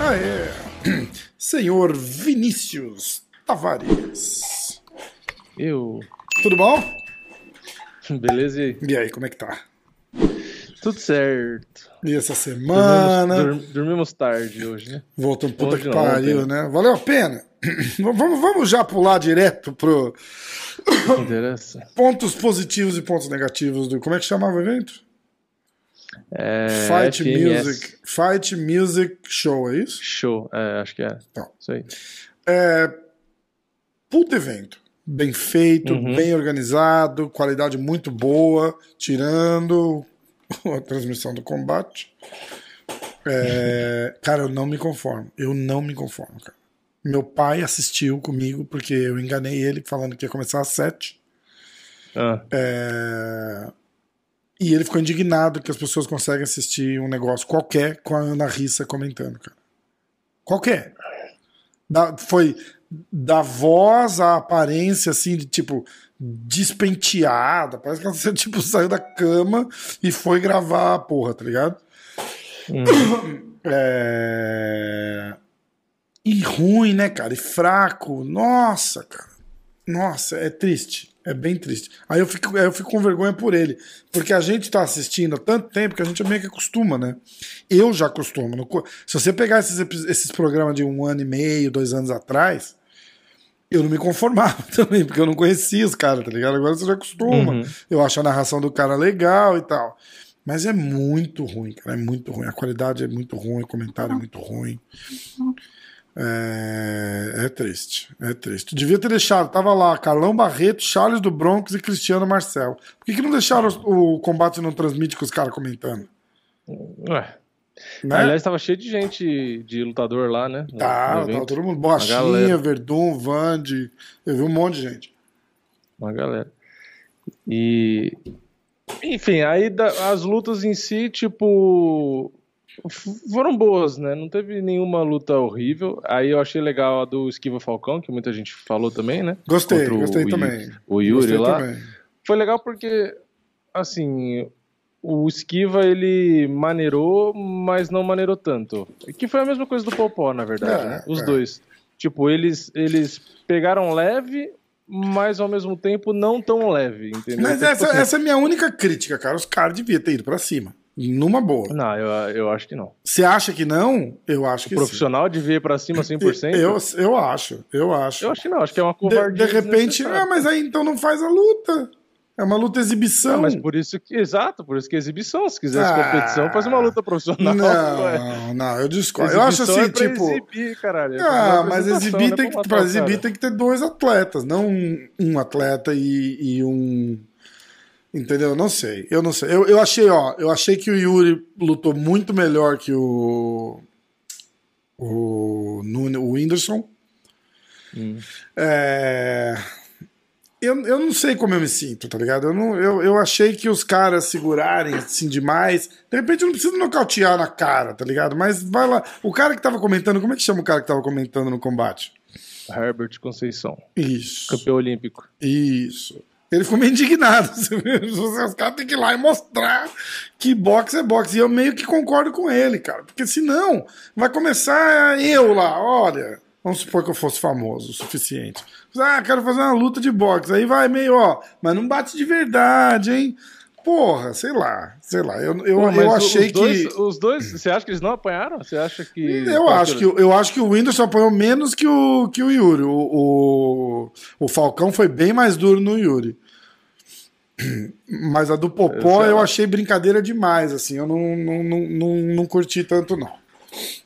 Aê. Senhor Vinícius Tavares. Eu. Tudo bom? Beleza, e aí? E aí, como é que tá? Tudo certo. E essa semana? Dormimos, dormimos tarde hoje, né? Voltando puta Hoje que pariu, né? Valeu a pena. vamos, vamos já pular direto pro pontos positivos e pontos negativos do. Como é que chamava o evento? É, Fight FMS Music. Fight Music Show, é isso? Show, é, acho que é. Tá. Isso aí. É. Puto evento. Bem feito, Uhum. bem organizado, qualidade muito boa, tirando a transmissão do combate. É, cara, eu não me conformo. Eu não me conformo, cara. Meu pai assistiu comigo porque eu enganei ele falando que ia começar às sete. Ah, É, E ele ficou indignado que as pessoas conseguem assistir um negócio qualquer com a Ana Rissa comentando, cara. Qualquer. Da- foi da voz à aparência, assim, de tipo, despenteada. Parece que ela tipo, saiu da cama e foi gravar a porra, tá ligado? hum. É... E ruim, né, cara? E fraco. Nossa, cara. Nossa, é triste. É bem triste. Aí eu fico, eu fico com vergonha por ele. Porque a gente tá assistindo há tanto tempo que a gente meio que acostuma, né? Eu já acostumo. Se você pegar esses, esses programas de um ano e meio, dois anos atrás, eu não me conformava também, porque eu não conhecia os caras, tá ligado? Agora você já acostuma. Uhum. Eu acho a narração do cara legal e tal. Mas é muito ruim, cara. É muito ruim. A qualidade é muito ruim, o comentário é muito ruim. É, é triste. É triste. Devia ter deixado. Tava lá Carlão Barreto, Charles do Bronx e Cristiano Marcel. Por que, que não deixaram o, o combate não transmite com os caras comentando? Ué. Né? Aliás, tava cheio de gente, de lutador lá, né? tá, tava todo mundo. Borrachinha. Verdun, Vande. Eu vi um monte de gente. Uma galera. E. Enfim, aí da- as lutas em si, tipo. Foram boas, né? Não teve nenhuma luta horrível. Aí eu achei legal a do Esquiva Falcão, que muita gente falou também, né? Gostei, Contra gostei o, também. O Yuri Gostei lá. também. Foi legal porque, assim, o Esquiva ele maneirou, mas não maneirou tanto. Que foi a mesma coisa do Popó, na verdade, É, né? Os é. dois. Tipo, eles, eles pegaram leve, mas ao mesmo tempo não tão leve, entendeu? Mas Então, tipo essa, assim, essa é a minha única crítica, cara. Os caras deviam ter ido pra cima. Numa boa. Não, eu, eu acho que não. Você acha que não? Eu acho que O profissional devia ir pra cima sim. 100%? Eu, eu acho, eu acho. Eu acho que não, acho que é uma de, covardia. de repente, desnecessária. ah, mas aí então não faz a luta. É uma luta exibição. Mas por isso que. Exato, por isso que é exibição. Se quisesse Ah. competição, faz uma luta profissional. ué. Não, não, eu discordo. Eu acho assim, é tipo. Exibir, caralho. É Ah, uma mas exibir né, tem que, pra exibir cara. tem que ter dois atletas, não um, um atleta e, e um. Entendeu? Não sei. Eu não sei. Eu, eu achei, ó, eu achei que o Yuri lutou muito melhor que o. O, Nuno- o Whindersson. Hum. É, Eu, eu não sei como eu me sinto, tá ligado? Eu, não, eu, eu achei que os caras segurarem assim demais. De repente eu não preciso nocautear na cara, tá ligado? Mas vai lá. O cara que tava comentando, como é que chama o cara que tava comentando no combate? Herbert Conceição, Isso. campeão olímpico. Isso. Ele ficou meio indignado. Os caras têm que ir lá e mostrar que boxe é boxe. E eu meio que concordo com ele, cara. Porque senão vai começar eu lá, olha. Vamos supor que eu fosse famoso o suficiente. Ah, quero fazer uma luta de boxe. Aí vai meio, ó, mas não bate de verdade, hein? Porra, sei lá, sei lá. Eu, eu, Pô, eu achei os dois, que. Os dois, você acha que eles não apanharam? Você acha que. Eu Qual acho, que, eu acho que o Whindersson apanhou menos que o, que o Yuri. O, o, o Falcão foi bem mais duro no Yuri. Mas a do Popó Eu eu achei brincadeira demais, assim. Eu não, não, não, não, não curti tanto, não.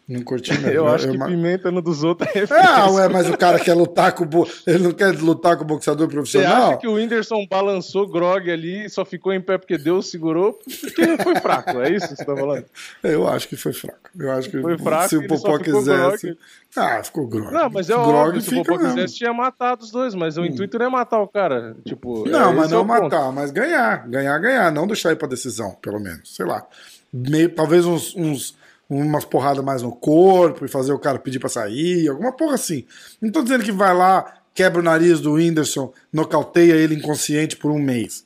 Não curti mesmo. Eu acho que ma- pimenta no dos outros é Ah, ué, mas o cara quer lutar com o. bo- Ele não quer lutar com o boxeador Você profissional? acha que o Whindersson balançou grog ali e só ficou em pé porque Deus segurou? Porque foi fraco, é isso que você tá falando? Eu acho que foi fraco. Eu acho que Foi fraco se o ele Popó quisesse. grog. Ah, ficou grog. Não, mas é grog óbvio, se o Popó mesmo. quisesse, tinha matado os dois, mas o intuito não é matar o cara. Tipo, Não, é, mas esse é não o ponto. matar, mas ganhar. Ganhar, ganhar. Não deixar ir pra decisão, pelo menos. Sei lá. Meio, talvez uns, uns- umas porradas mais no corpo e fazer o cara pedir pra sair, alguma porra assim. Não tô dizendo que vai lá quebra o nariz do Whindersson, nocauteia ele inconsciente por um mês.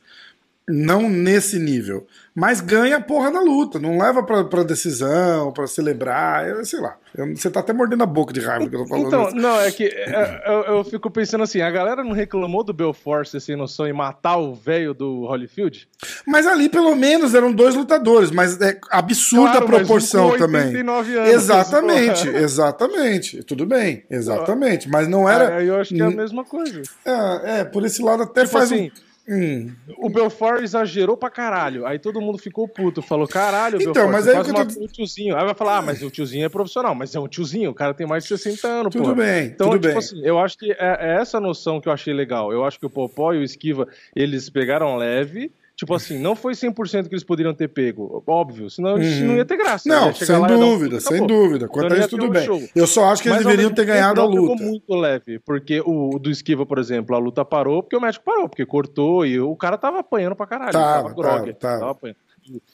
Não nesse nível. Mas ganha a porra da luta. Não leva pra, pra decisão, pra celebrar. Eu, sei lá. Eu, você tá até mordendo a boca de raiva que eu tô falando. Então, isso. não, é que é, eu, eu fico pensando assim, a galera não reclamou do Belfort sem noção e matar o velho do Holyfield? Mas ali, pelo menos, eram dois lutadores. Mas é absurda Claro, a mas um proporção com também. 89 anos, exatamente, exatamente. Tudo bem, exatamente. Mas não era. Aí eu acho que é a mesma coisa. É, é, por esse lado até Tipo faz assim, um. Hum. o Belfort exagerou pra caralho. Aí todo mundo ficou puto. Falou, caralho, Então, Belfort, mas aí que eu tô- o tiozinho. Aí vai falar, ah, mas o tiozinho é profissional. Mas é um tiozinho, o cara tem mais de 60 anos, Tudo pô. bem, Então, tudo tipo bem. assim, eu acho que é, é essa noção que eu achei legal. Eu acho que o Popó e o Esquiva, eles pegaram leve. Tipo assim, não foi 100% que eles poderiam ter pego. Óbvio, senão isso não ia ter graça. Uhum. Não, sem um dúvida, puta, sem acabou. dúvida. Quanto Então a isso, tudo um bem. show. Eu só acho que eles Mas, deveriam ter ganhado a luta. muito leve, porque o do Esquiva, por exemplo, a luta parou porque o médico parou, porque cortou e o cara tava apanhando pra caralho. Tava, tava grog, tava, tava. apanhando.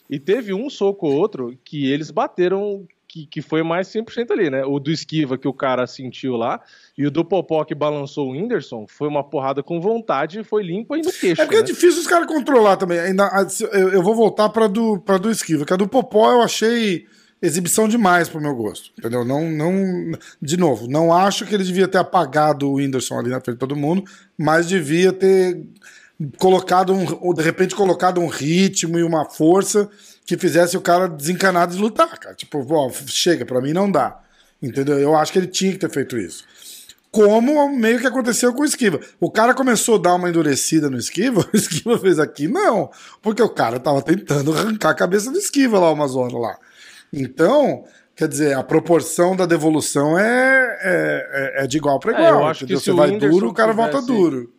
E teve um soco ou outro que eles bateram, que, que foi mais 100% ali, né? O do Esquiva que o cara sentiu lá, e o do Popó que balançou o Whindersson, foi uma porrada com vontade e foi limpa e no queixo. É porque é né? difícil os caras controlar também. Ainda, a- se- eu, vou voltar pra do, pra do Esquiva, que a do Popó eu achei exibição demais pro meu gosto. Entendeu? Não, não, de novo, não acho que ele devia ter apagado o Whindersson ali na frente de todo mundo, mas devia ter colocado um, de repente colocado um ritmo e uma força que fizesse o cara desencanado de lutar, cara. Tipo, ó, chega, pra mim não dá. Entendeu? Eu acho que ele tinha que ter feito isso como meio que aconteceu com o Esquiva. O cara começou a dar uma endurecida no Esquiva, o Esquiva fez aqui, não, porque o cara tava tentando arrancar a cabeça do Esquiva lá uma zona lá. Então, quer dizer, a proporção da devolução é, é, é- é de igual para É, igual. eu acho que entendeu? se Você o vai duro, o cara volta duro.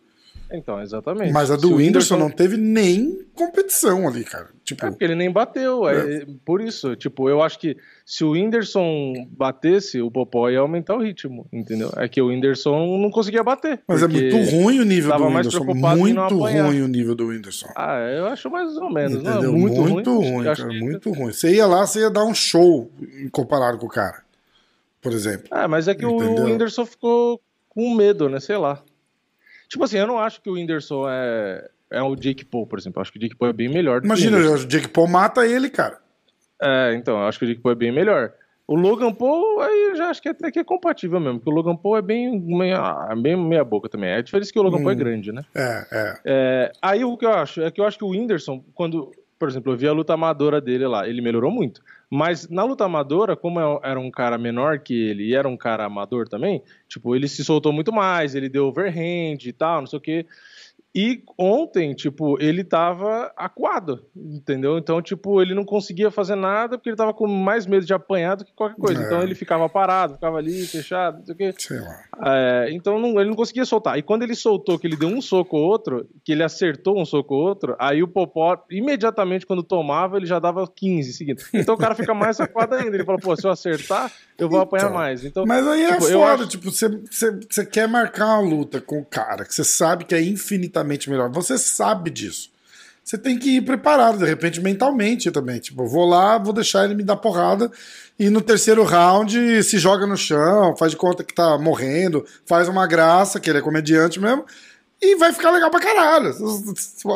Então, exatamente. Mas a do Whindersson não teve nem competição ali, cara. Tipo, É porque ele nem bateu, é, por isso, tipo, eu acho que se o Whindersson batesse, o Popó ia aumentar o ritmo, entendeu? É que o Whindersson não conseguia bater. mas é muito ruim o nível do Whindersson. não Muito ruim o nível do Whindersson. Ah, eu acho mais ou menos, não é Entendeu? muito, Muito, ruim. ruim, cara. que- Muito ruim. Você ia lá, você ia dar um show comparado com o cara. Por exemplo. Ah, mas é que Entendeu? o Whindersson ficou com medo, né? Sei lá. Tipo assim, eu não acho que o Whindersson é, é o Jake Paul, por exemplo. Eu acho que o Jake Paul é bem melhor do que o Imagina, o Jake Paul mata ele, cara. É, então, eu acho que o Jake Paul é bem melhor. O Logan Paul, aí eu já acho que até que é compatível mesmo, porque o Logan Paul é bem meia, bem meia boca também. É a diferença que o Logan Paul é grande, né? É, é. É, aí o que eu acho é que eu acho que o Whindersson, quando, por exemplo, eu vi a luta amadora dele lá, ele melhorou muito. Mas na luta amadora, como é- era um cara menor que ele e era um cara amador também, tipo, ele se soltou muito mais, ele deu overhand e tal, não sei o quê. E ontem, tipo, ele tava acuado, entendeu? Então, tipo, ele não conseguia fazer nada porque ele tava com mais medo de apanhar do que qualquer coisa. É. Então ele ficava parado, ficava ali, fechado, não sei o quê. Sei lá. É, então não- ele não conseguia soltar. E quando ele soltou, que ele deu um soco ou outro, que ele acertou um soco ou outro, aí o Popó, imediatamente quando tomava, ele já dava 15 seguidos. Então o cara fica mais acuado ainda. Ele fala, pô, se eu acertar, eu vou apanhar Então, mais. Então, Mas aí é tipo, foda, acho- tipo, você quer marcar uma luta com o cara que você sabe que é infinitamente melhor. Você sabe disso. Você tem que ir preparado, de repente, mentalmente também. Tipo, vou lá, vou deixar ele me dar porrada e no terceiro round se joga no chão, faz de conta que tá morrendo, faz uma graça, que ele é comediante mesmo, e vai ficar legal pra caralho.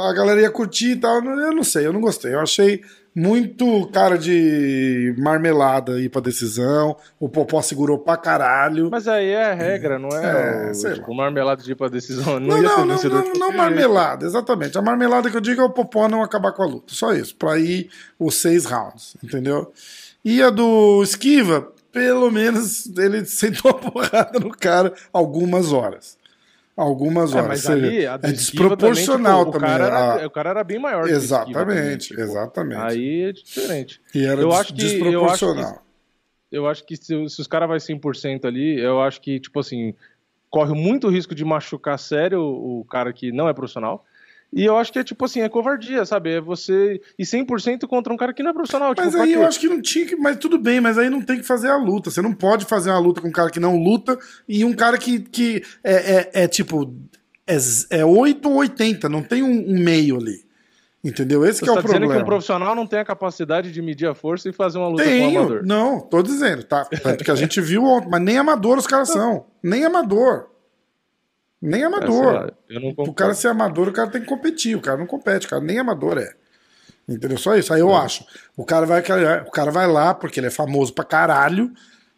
A galera ia curtir e tal. Eu não sei, eu não gostei. Eu achei muito cara de marmelada aí pra decisão. O Popó segurou pra caralho. Mas aí é a regra, não é, É, o, sei tipo, o marmelado de ir pra decisão. Não, Não, não, não, não, não marmelada, exatamente. A marmelada que eu digo é o Popó não acabar com a luta. Só isso, pra ir os seis rounds, entendeu? E a do Esquiva, pelo menos ele sentou a porrada no cara algumas horas. Algumas. É, horas. mas ou seja, ali, é desproporcional também, tipo, também. O cara, a- era, o cara era bem maior Esquiva Exatamente, tipo, exatamente. Aí é diferente. E era eu des- acho que- eu acho que- desproporcional. eu acho que se, se os caras vai 100% ali, eu acho que, tipo assim, corre muito risco de machucar sério o cara que não é profissional. E eu acho que é, tipo assim, é covardia, sabe? É você ir 100% contra um cara que não é profissional. Mas tipo, aí eu acho que não tinha que. Mas tudo bem, mas aí não tem que fazer a luta. Você não pode fazer uma luta com um cara que não luta e um cara que, que é, é, é tipo. É, é 8 ou 80, não tem um, um meio ali. Entendeu? Esse é tá o dizendo problema. que um profissional não tem a capacidade de medir a força e fazer uma luta com um Tenho, amador. não, tô dizendo, tá? Tanto que a gente viu ontem, mas nem amador os caras são. Nem amador. Nem amador. o cara ser amador, o cara tem que competir. O cara não compete, o cara nem amador é. Entendeu? Só isso. Aí eu é. acho. O cara, vai, o cara vai lá porque ele é famoso pra caralho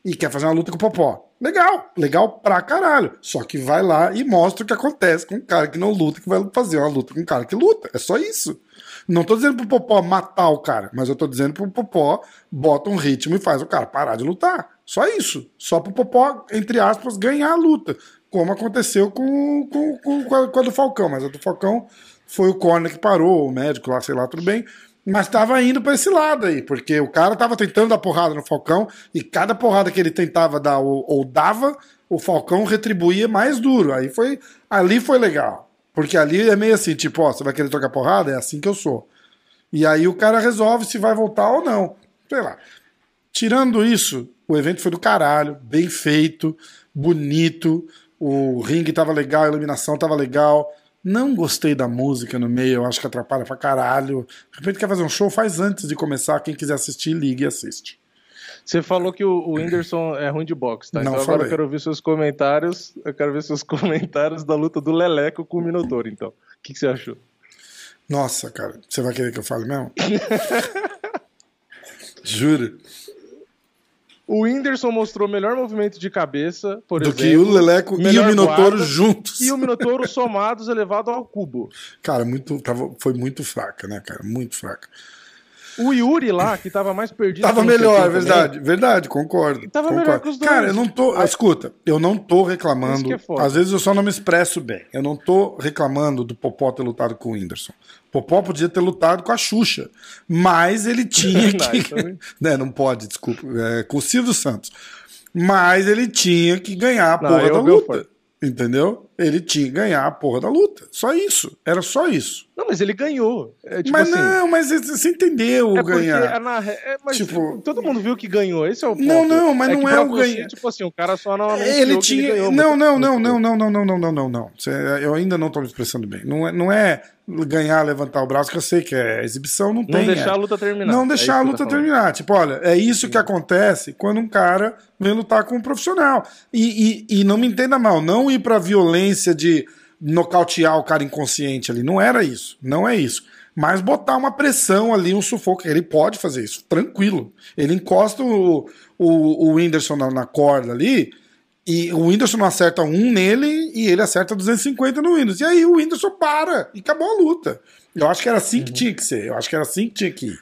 e quer fazer uma luta com o Popó. Legal, legal pra caralho. Só que vai lá e mostra o que acontece com um cara que não luta, que vai fazer uma luta com um cara que luta. É só isso. Não tô dizendo pro Popó matar o cara, mas eu tô dizendo pro Popó bota um ritmo e faz o cara parar de lutar. Só isso. Só pro Popó, entre aspas, ganhar a luta. Como aconteceu com, com, com, com, a, com a do Falcão. Mas a do Falcão foi o corner que parou, o médico lá, sei lá, tudo bem. Mas estava indo para esse lado aí, porque o cara estava tentando dar porrada no Falcão e cada porrada que ele tentava dar ou, ou, dava, o Falcão retribuía mais duro. Aí foi, ali foi legal, porque ali é meio assim, tipo, ó, você vai querer trocar porrada, é assim que eu sou. E aí o cara resolve se vai voltar ou não. Sei lá. Tirando isso, o evento foi do caralho, bem feito, bonito, o ringue tava legal, a iluminação tava legal. Não gostei da música no meio, eu acho que atrapalha pra caralho. De repente quer fazer um show, faz antes de começar. Quem quiser assistir, ligue e assiste. Você falou que o, Whindersson é ruim de boxe, tá? Não então falei. agora eu quero ver seus comentários. Eu quero ver seus comentários da luta do Leleco com o Minotauro, então. O que, que você achou? Nossa, cara, você vai querer que eu fale mesmo? Juro. O Whindersson mostrou melhor movimento de cabeça, por Do exemplo. que o Leleco e o Minotouro juntos. E o Minotouro somados elevado ao cubo. Cara, muito, foi muito fraca, né, cara? Muito fraca. O Yuri lá, que tava mais perdido. Tava melhor, verdade, também. verdade, concordo. Tava concordo. melhor que os dois. Cara, eu não tô. Ah, escuta, eu não tô reclamando. É às vezes eu só não me expresso bem. Eu não tô reclamando do Popó ter lutado com o Whindersson. Popó podia ter lutado com a Xuxa, mas ele tinha que. não, né, não pode, desculpa. É, com o Silvio Santos. Mas ele tinha que ganhar a porra não, da luta. Entendeu? Ele tinha que ganhar a porra da luta. Só isso. Era só isso. Não, mas ele ganhou. É, tipo mas assim, não, mas você entendeu é ganhar. É na, é, mas tipo, todo mundo viu que ganhou. Esse é o ponto. Não, não, mas é não é o ganhar. Tipo assim, o cara só não ele tinha. Ele ganhou, não, não, não, não, não, não, não, não, não, não, não. Eu ainda não estou me expressando bem. Não é, não é ganhar, levantar o braço, que eu sei que é exibição, não tem. Não deixar é. a luta terminar. Não deixar a luta tá terminar. Tipo, olha, é isso que acontece quando um cara vem lutar com um profissional. E, e, e não me entenda mal, não ir pra violência de nocautear o cara inconsciente ali. Não era isso. Não é isso. Mas botar uma pressão ali, um sufoco. Ele pode fazer isso, tranquilo. Ele encosta o, o, o Whindersson na, na corda ali. E o Whindersson não acerta um nele e ele acerta 250 no Whindersson. E aí o Whindersson para e acabou a luta. Eu acho que era assim que uhum. tinha que ser. Eu acho que era assim que tinha que ir.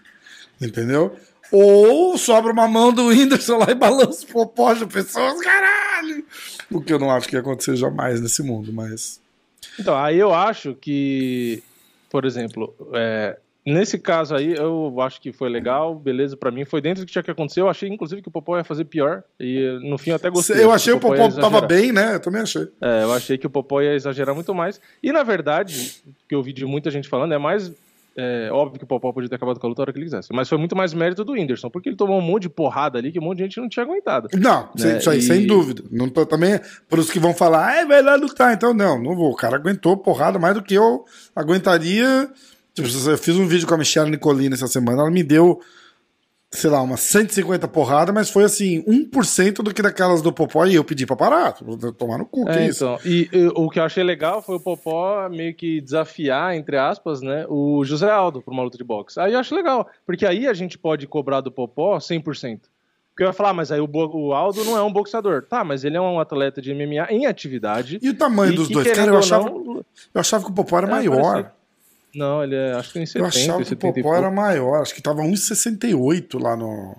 Entendeu? Ou sobra uma mão do Whindersson lá e balança o popó de pessoas, caralho! O que eu não acho que ia acontecer jamais nesse mundo, mas. Então, aí eu acho que, por exemplo, é, nesse caso aí, eu acho que foi legal, beleza, para mim foi dentro do que tinha que acontecer. Eu achei, inclusive, que o Popó ia fazer pior. E no fim eu até gostei. Eu achei o Popó, Popó tava bem, né? Eu também achei. É, eu achei que o Popó ia exagerar muito mais. E na verdade, o que eu vi de muita gente falando é mais é, óbvio que o Popó podia ter acabado com a luta a hora que ele quisesse. Mas foi muito mais mérito do Whindersson, porque ele tomou um monte de porrada ali que um monte de gente não tinha aguentado. Não, né? isso aí, e... sem dúvida. Não também, por os que vão falar, ah, vai lá lutar. Então, não, não vou. O cara aguentou porrada mais do que eu aguentaria. Tipo, eu fiz um vídeo com a Michelle Nicolina essa semana, ela me deu sei lá, umas 150 porradas, mas foi assim, 1% do que daquelas do Popó e eu pedi pra parar, tomar no cu, é, que então, isso. E, e, o que eu achei legal foi o Popó meio que desafiar, entre aspas, né, o José Aldo pra uma luta de boxe. Aí eu acho legal, porque aí a gente pode cobrar do Popó 100%. Porque eu ia falar, mas aí o, o, Aldo não é um boxeador. Tá, mas ele é um atleta de MMA em atividade. E o tamanho dos dois? Cara, eu achava, não, eu achava que o Popó era é, maior. Não, ele é, acho que tem 70, Eu achava que o Popó era maior, acho que tava 1,68 lá no.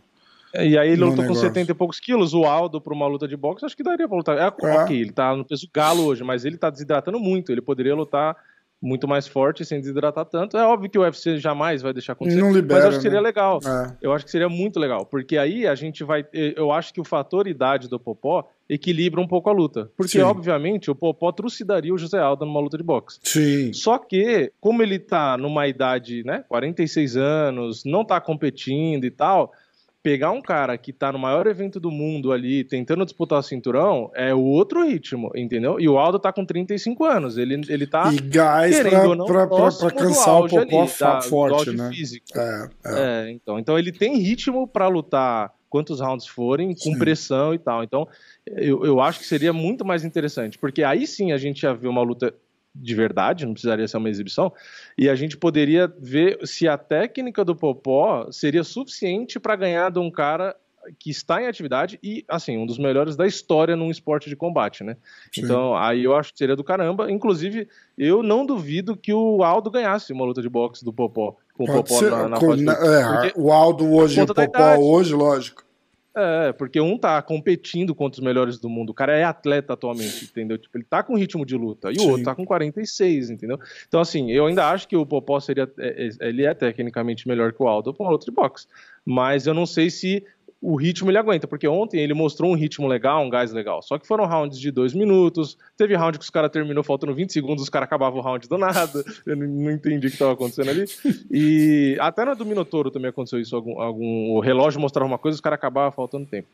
É, e aí ele lutou com 70 e poucos quilos. O Aldo, para uma luta de boxe, acho que daria pra lutar. É, é. Ok, ele tá no peso galo hoje, mas ele tá desidratando muito. Ele poderia lutar muito mais forte sem desidratar tanto. É óbvio que o UFC jamais vai deixar acontecer. Não libera, mas eu acho que seria né? legal. É. Eu acho que seria muito legal. Porque aí a gente vai. Eu acho que o fator idade do Popó equilibra um pouco a luta. Porque, Sim. obviamente, o Popó trucidaria o José Aldo numa luta de boxe. Sim. Só que, como ele tá numa idade, né, 46 anos, não tá competindo e tal, pegar um cara que tá no maior evento do mundo ali, tentando disputar o cinturão, é outro ritmo, entendeu? E o Aldo tá com 35 anos, ele, ele tá. E gás pra, não, pra, pra, pra cansar o popó ali, da, forte, né? Físico. É, é. é, então, então ele tem ritmo para lutar quantos rounds forem, com Sim. pressão e tal. Então, eu, eu acho que seria muito mais interessante, porque aí sim a gente ia ver uma luta de verdade, não precisaria ser uma exibição, e a gente poderia ver se a técnica do Popó seria suficiente para ganhar de um cara que está em atividade e, assim, um dos melhores da história num esporte de combate, né? Sim. Então, aí eu acho que seria do caramba. Inclusive, eu não duvido que o Aldo ganhasse uma luta de boxe do Popó, com o Pode Popó ser. na, na com- na- é, o Aldo hoje o Popó idade. hoje, lógico. É, porque um tá competindo contra os melhores do mundo. O cara é atleta atualmente, entendeu? Tipo, ele tá com ritmo de luta. E o Sim. outro tá com 46, entendeu? Então, assim, eu ainda acho que o Popó seria. é, é, Ele é tecnicamente melhor que o Aldo com uma luta de boxe. Mas eu não sei se o ritmo ele aguenta, porque ontem ele mostrou um ritmo legal, um gás legal. Só que foram rounds de dois minutos. Teve round que os caras terminou faltando 20 segundos, os caras acabavam o round do nada. Eu não, entendi o que estava acontecendo ali. E até na do Minotouro também aconteceu isso. Algum, algum, o relógio mostrava uma coisa, os caras acabavam faltando tempo.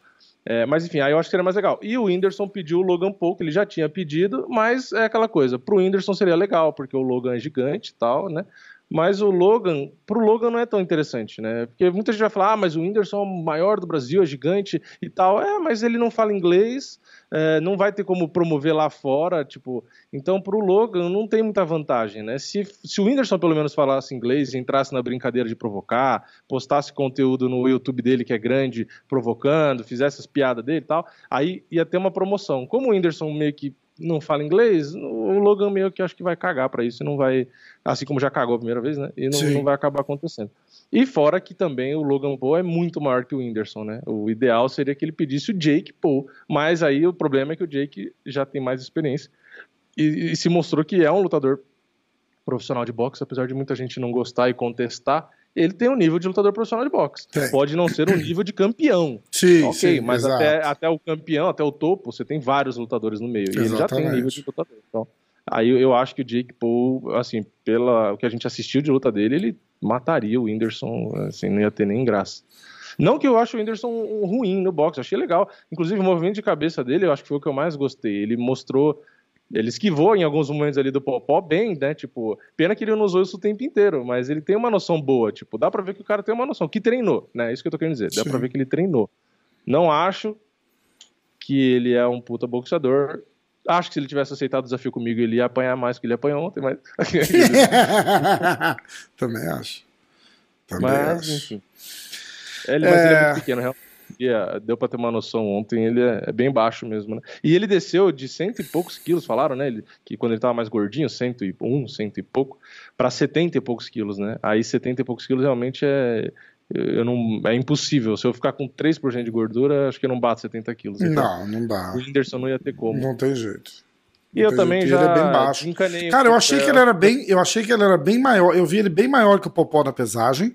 É, mas enfim, aí eu acho que seria mais legal. E o Whindersson pediu o Logan Paul, que ele já tinha pedido, mas é aquela coisa. Pro Whindersson seria legal, porque o Logan é gigante e tal, né? Mas o Logan, pro Logan não é tão interessante, né? Porque muita gente vai falar, ah, mas o Whindersson é o maior do Brasil, é gigante e tal. É, mas ele não fala inglês, é, não vai ter como promover lá fora, tipo. Então, pro Logan não tem muita vantagem, né? Se, se o Whindersson pelo menos falasse inglês, entrasse na brincadeira de provocar, postasse conteúdo no YouTube dele que é grande, provocando, fizesse as piadas dele e tal, aí ia ter uma promoção. Como o Whindersson meio que não fala inglês, o Logan meio que acho que vai cagar pra isso não vai, assim como já cagou a primeira vez, né? E não, não vai acabar acontecendo. E fora que também o Logan Paul é muito maior que o Whindersson, né? O ideal seria que ele pedisse o Jake Paul, mas aí o problema é que o Jake já tem mais experiência e, e se mostrou que é um lutador profissional de boxe, apesar de muita gente não gostar e contestar, ele tem um nível de lutador profissional de boxe. Tem. Pode não ser um nível de campeão, Sim, ok, sim, mas exato. até, até o campeão, até o topo, você tem vários lutadores no meio. E ele já tem Exatamente. nível de lutador. Então, aí eu, eu acho que o Jake Paul, assim, pela o que a gente assistiu de luta dele, ele mataria o Whindersson, assim, não ia ter nem graça. Não que eu acho o Whindersson ruim no boxe, achei legal. Inclusive, o movimento de cabeça dele, eu acho que foi o que eu mais gostei. Ele mostrou. Ele esquivou em alguns momentos ali do Popó bem, né? Tipo, pena que ele não usou isso o tempo inteiro, mas ele tem uma noção boa. Tipo, dá pra ver que o cara tem uma noção, que treinou, né? Isso que eu tô querendo dizer. Dá Sim. pra ver que ele treinou. Não acho que ele é um puta boxeador. Acho que se ele tivesse aceitado o desafio comigo, ele ia apanhar mais que ele apanhou ontem, mas. Também acho. Também mas, acho. enfim. Ele, mas ele é É. muito pequeno, realmente. É, deu pra ter uma noção ontem, ele é, é bem baixo mesmo, né? E ele desceu de cento e poucos quilos, falaram, né? Ele, que quando ele tava mais gordinho, cento e um, cento e pouco, pra setenta e poucos quilos, né? Aí setenta e poucos quilos realmente é. Eu não, é impossível. Se eu ficar com 3% de gordura, acho que eu não bato 70 quilos. Então, Não, não dá. o Whindersson não ia ter como. Não tem jeito. E eu também jeito. já Ele é bem baixo. Cara, eu achei que ele era bem. Eu achei que ele era bem maior. Eu vi ele bem maior que o Popó na pesagem.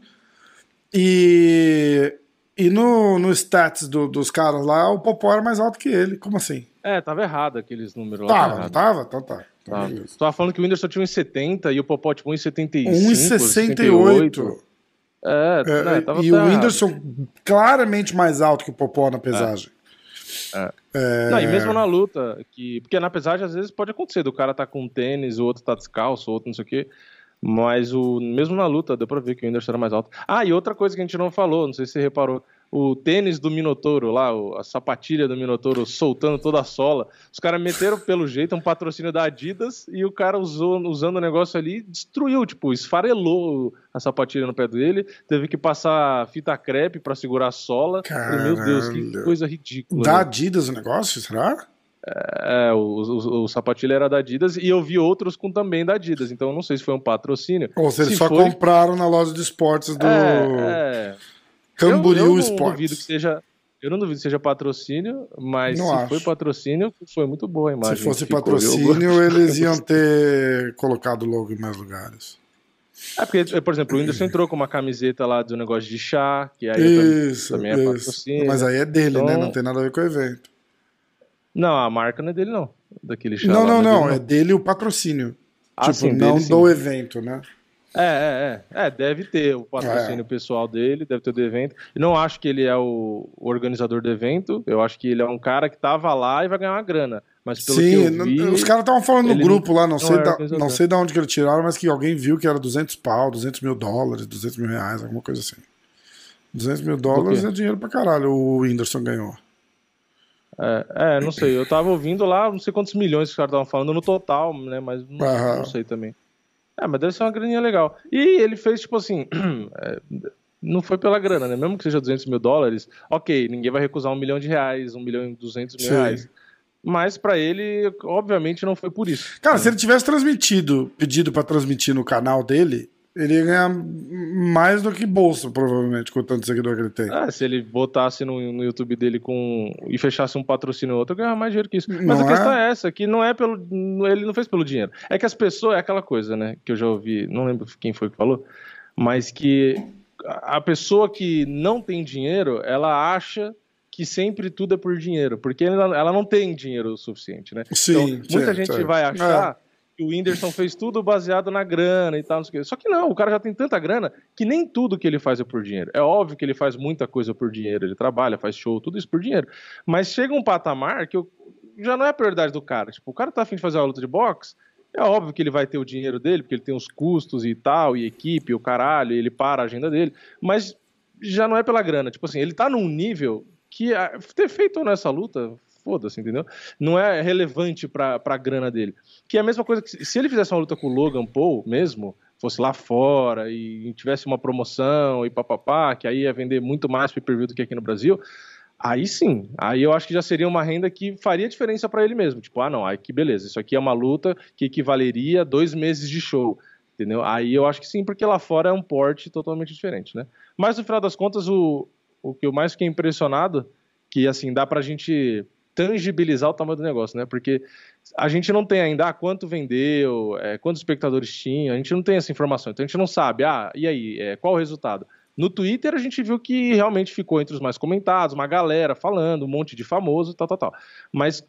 E. E no, no stats do- dos caras lá, o Popó era mais alto que ele. Como assim? É, tava errado aqueles números lá. Tava, não tava? Então tá. Então, Tá. beleza. Tava falando que o Whindersson tinha 1,70 e o Popó tipo 1,75. 1,68. É, É, né, tava e tá o. Whindersson claramente mais alto que o Popó na pesagem. É, Não, e mesmo na luta, que, porque na pesagem às vezes pode acontecer, do cara tá com tênis, o outro tá descalço, o outro não sei o quê. Mas o, mesmo na luta, deu pra ver que o Whindersson era mais alto. Ah, e outra coisa que a gente não falou, não sei se você reparou, o tênis do Minotouro lá, a sapatilha do Minotouro soltando toda a sola. Os caras meteram pelo jeito um patrocínio da Adidas e o cara usou, usando o negócio ali, destruiu, tipo, esfarelou a sapatilha no pé dele, teve que passar fita crepe pra segurar a sola. Falei, Meu Deus, que coisa ridícula. Da né? Adidas o negócio, será? É, o, o, o sapatilha era da Adidas e eu vi outros com também da Adidas, então eu não sei se foi um patrocínio. Ou se eles Se só foi- compraram na loja de esportes do É, é. Camboriú eu, eu não Esportes. duvido que seja. Eu não duvido que seja patrocínio, mas Não se acho. foi patrocínio, foi muito boa a imagem. Se fosse patrocínio, eles iam ter colocado logo em mais lugares. É porque, por exemplo, o Whindersson entrou com uma camiseta lá do negócio de chá, que aí também- Isso, também é isso. patrocínio. Mas aí é dele, né? Então- Não tem nada a ver com o evento. Não, a marca não é dele, não. Daquele chá. Não, lá, não, é não. dele, É dele o patrocínio. Ah, tipo, sim, não dele, sim. do evento, né? É, é, é. É, deve ter o patrocínio É. pessoal dele, deve ter o do evento. Eu não acho que ele é o organizador do evento. Eu acho que ele é um cara que tava lá e vai ganhar uma grana. Mas pelo Sim, vi, os caras estavam falando no grupo lá, não, não sei é da, não sei de onde que eles tiraram, mas que alguém viu que era 200 pau, 200 mil dólares, 200 mil reais, alguma coisa assim. 200 mil dólares é dinheiro pra caralho, o Whindersson ganhou. É, é, não sei. Eu tava ouvindo lá, não sei quantos milhões que os caras estavam falando no total, né? Mas não, não, sei também. É, mas deve ser uma graninha legal. E ele fez, tipo assim. É, não foi pela grana, né? Mesmo que seja 200 mil dólares, ok, ninguém vai recusar um milhão de reais, um milhão e 200 mil Sim. reais. Mas para ele, obviamente, não foi por isso. Cara, se ele tivesse transmitido, pedido para transmitir no canal dele, ele ia ganhar mais do que bolsa, provavelmente, com o tanto seguidor que ele tem. Ah, se ele botasse no, no YouTube dele com e fechasse um patrocínio outro, ganhava mais dinheiro que isso. Mas não a questão é? é? essa, que não é pelo. Ele não fez pelo dinheiro. É que as pessoas, é aquela coisa, né? Que eu já ouvi, não lembro quem foi que falou, mas que a pessoa que não tem dinheiro, ela acha que sempre tudo é por dinheiro, porque ela, ela não tem dinheiro o suficiente, né? Sim, então, muita sim, gente sim. vai achar. É que o Whindersson fez tudo baseado na grana e tal, não sei o quê. Só que não, o cara já tem tanta grana que nem tudo que ele faz é por dinheiro. É óbvio que ele faz muita coisa por dinheiro, ele trabalha, faz show, tudo isso por dinheiro. Mas chega um patamar que eu, já não é a prioridade do cara. Tipo, o cara tá afim de fazer uma luta de boxe, é óbvio que ele vai ter o dinheiro dele, porque ele tem os custos e tal, e equipe, o caralho, ele para a agenda dele, mas já não é pela grana. Tipo assim, ele tá num nível que ter feito nessa luta foda-se, entendeu? Não é relevante pra, pra grana dele. Que é a mesma coisa que se ele fizesse uma luta com o Logan Paul mesmo, fosse lá fora e tivesse uma promoção e papapá, que aí ia vender muito mais pay-per-view do que aqui no Brasil, aí sim, aí eu acho que já seria uma renda que faria diferença para ele mesmo. Tipo, ah, não, aí que beleza, isso aqui é uma luta que equivaleria a dois meses de show. Entendeu? Aí eu acho que sim, porque lá fora é um porte totalmente diferente, né? Mas no final das contas, o, o que eu mais fiquei impressionado, que assim, dá pra gente tangibilizar o tamanho do negócio, né? Porque a gente não tem ainda ah, quanto vendeu, é, quantos espectadores tinha, a gente não tem essa informação, então a gente não sabe, ah, e aí, é, qual o resultado? No Twitter a gente viu que realmente ficou entre os mais comentados, uma galera falando, um monte de famoso, tal, tal, tal. Mas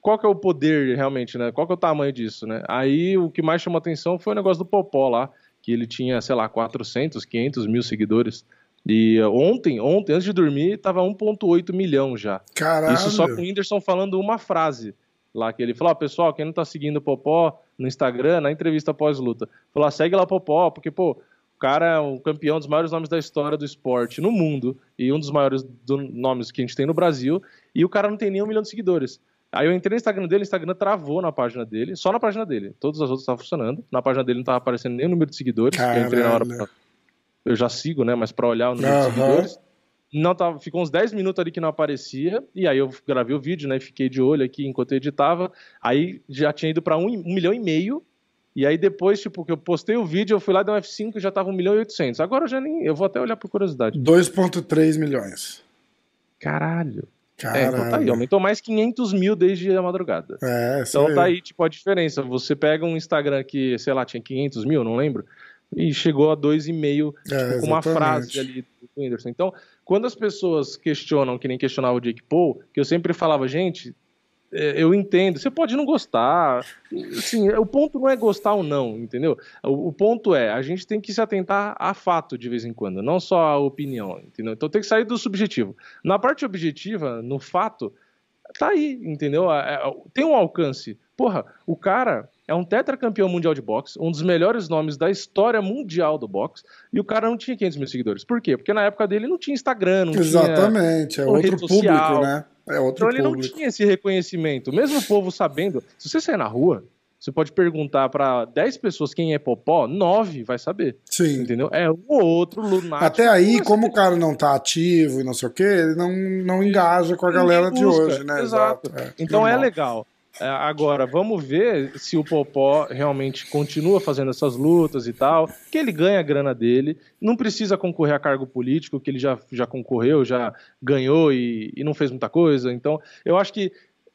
qual que é o poder realmente, né? Qual que é o tamanho disso, né? Aí o que mais chamou atenção foi o negócio do Popó lá, que ele tinha, sei lá, 400, 500 mil seguidores. E ontem, ontem, antes de dormir, tava 1,8 milhão já. Caralho. Isso só com o Whindersson falando uma frase lá, que ele falou, ah, pessoal, quem não tá seguindo o Popó no Instagram, na entrevista pós-luta, falou, ah, segue lá o Popó, porque, pô, o cara é um campeão dos maiores nomes da história do esporte no mundo, e um dos maiores do, nomes que a gente tem no Brasil, e o cara não tem nem um milhão de seguidores. Aí eu entrei no Instagram dele, o Instagram travou na página dele, só na página dele. Todas as outras estavam funcionando. Na página dele não estava aparecendo nem o número de seguidores. Eu entrei na hora pra eu já sigo, né? Mas para olhar o número uhum. de seguidores. Não tava, ficou uns 10 minutos ali que não aparecia, e aí eu gravei o vídeo, né? Fiquei de olho aqui enquanto eu editava. Aí já tinha ido para um, um milhão e meio. E aí depois, tipo, que eu postei o vídeo, eu fui lá, dei um F5 e já tava 1 milhão e 800. Agora eu já nem. Eu vou até olhar por curiosidade. 2,3 milhões. Caralho. Caralho. É, então tá aí, aumentou mais 500 mil desde a madrugada. É, então tá aí, tipo, a diferença. Você pega um Instagram que, sei lá, tinha 500 mil, não lembro e chegou a 2,5 é, tipo, com uma frase ali do Whindersson. Então, quando as pessoas questionam, que nem questionava o Jake Paul, que eu sempre falava, gente, é, eu entendo, você pode não gostar, assim, o ponto não é gostar ou não, entendeu? O, o, ponto é, a gente tem que se atentar a fato de vez em quando, não só a opinião, entendeu? Então tem que sair do subjetivo. Na parte objetiva, no fato, tá aí, entendeu? É, é, tem um alcance. Porra, o cara é um tetracampeão mundial de boxe, um dos melhores nomes da história mundial do boxe, e o cara não tinha 500 mil seguidores. Por quê? Porque na época dele não tinha Instagram, não Exatamente, tinha é outro público, né? É outro então ele público. não tinha esse reconhecimento. Mesmo o povo sabendo, se você sair na rua, você pode perguntar para 10 pessoas quem é Popó, 9 vai saber. Sim. Entendeu? É um ou outro lunático. Até aí, como o cara não tá ativo e não sei o quê, ele não, não engaja com a galera de hoje, né? Exato. Exato. É, então é legal. É, agora, vamos ver se o Popó realmente continua fazendo essas lutas e tal, que ele ganha a grana dele, não precisa concorrer a cargo político, que ele já, já concorreu, já ganhou e, e não fez muita coisa. Então, eu acho que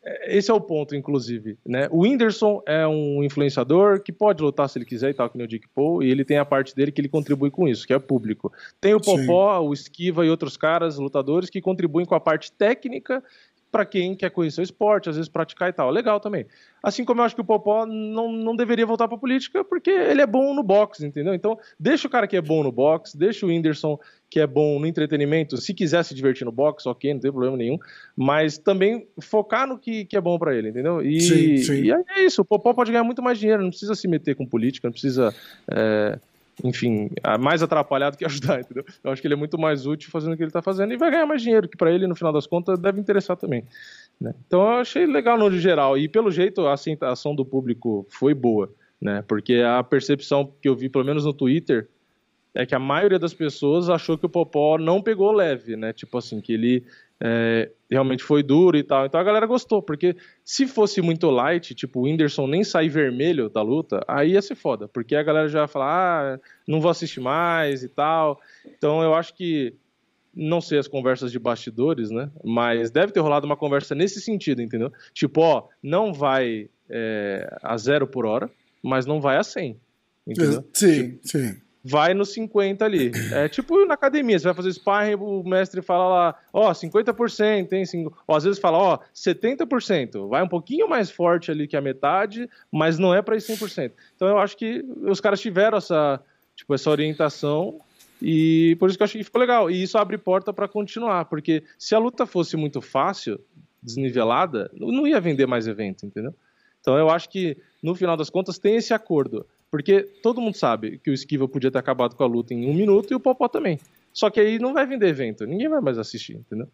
é, esse é o ponto, inclusive. Né? O Whindersson é um influenciador que pode lutar se ele quiser e tal, que nem o Dick Paul, e ele tem a parte dele que ele contribui com isso, que é público. Tem o Popó, Sim. o Esquiva e outros caras, lutadores, que contribuem com a parte técnica para quem quer conhecer o esporte, às vezes praticar e tal. Legal também. Assim como eu acho que o Popó não, não deveria voltar para política porque ele é bom no boxe, entendeu? Então, deixa o cara que é bom no boxe, deixa o Whindersson que é bom no entretenimento, se quiser se divertir no boxe, ok, não tem problema nenhum, mas também focar no que, que é bom para ele, entendeu? E, sim, sim. e é isso, o Popó pode ganhar muito mais dinheiro, não precisa se meter com política, não precisa é, enfim, mais atrapalhado que ajudar, entendeu? Eu acho que ele é muito mais útil fazendo o que ele tá fazendo e vai ganhar mais dinheiro, que para ele, no final das contas, deve interessar também. Né? Então eu achei legal no geral. E pelo jeito a aceitação do público foi boa, né? Porque a percepção que eu vi, pelo menos no Twitter, é que a maioria das pessoas achou que o Popó não pegou leve, né? Tipo assim, que ele é, realmente foi duro e tal. Então a galera gostou, porque se fosse muito light, tipo o Whindersson nem sair vermelho da luta, aí ia ser foda, porque a galera já ia falar, ah, não vou assistir mais e tal. Então eu acho que, não sei as conversas de bastidores, né? Mas deve ter rolado uma conversa nesse sentido, entendeu? Tipo, ó, não vai é, a zero por hora, mas não vai a 100. Entendeu? Sim, tipo, sim vai nos 50 ali. É tipo na academia, você vai fazer sparring, o mestre fala lá, ó, 50%, tem Ó, às vezes fala, ó, 70%. Vai um pouquinho mais forte ali que a metade, mas não é para ir 100%. Então eu acho que os caras tiveram essa, tipo, essa orientação e por isso que eu acho que ficou legal. E isso abre porta para continuar, porque se a luta fosse muito fácil, desnivelada, não ia vender mais evento, entendeu? Então eu acho que no final das contas tem esse acordo. Porque todo mundo sabe que o Esquiva podia ter acabado com a luta em um minuto e o Popó também. Só que aí não vai vender evento, ninguém vai mais assistir, entendeu?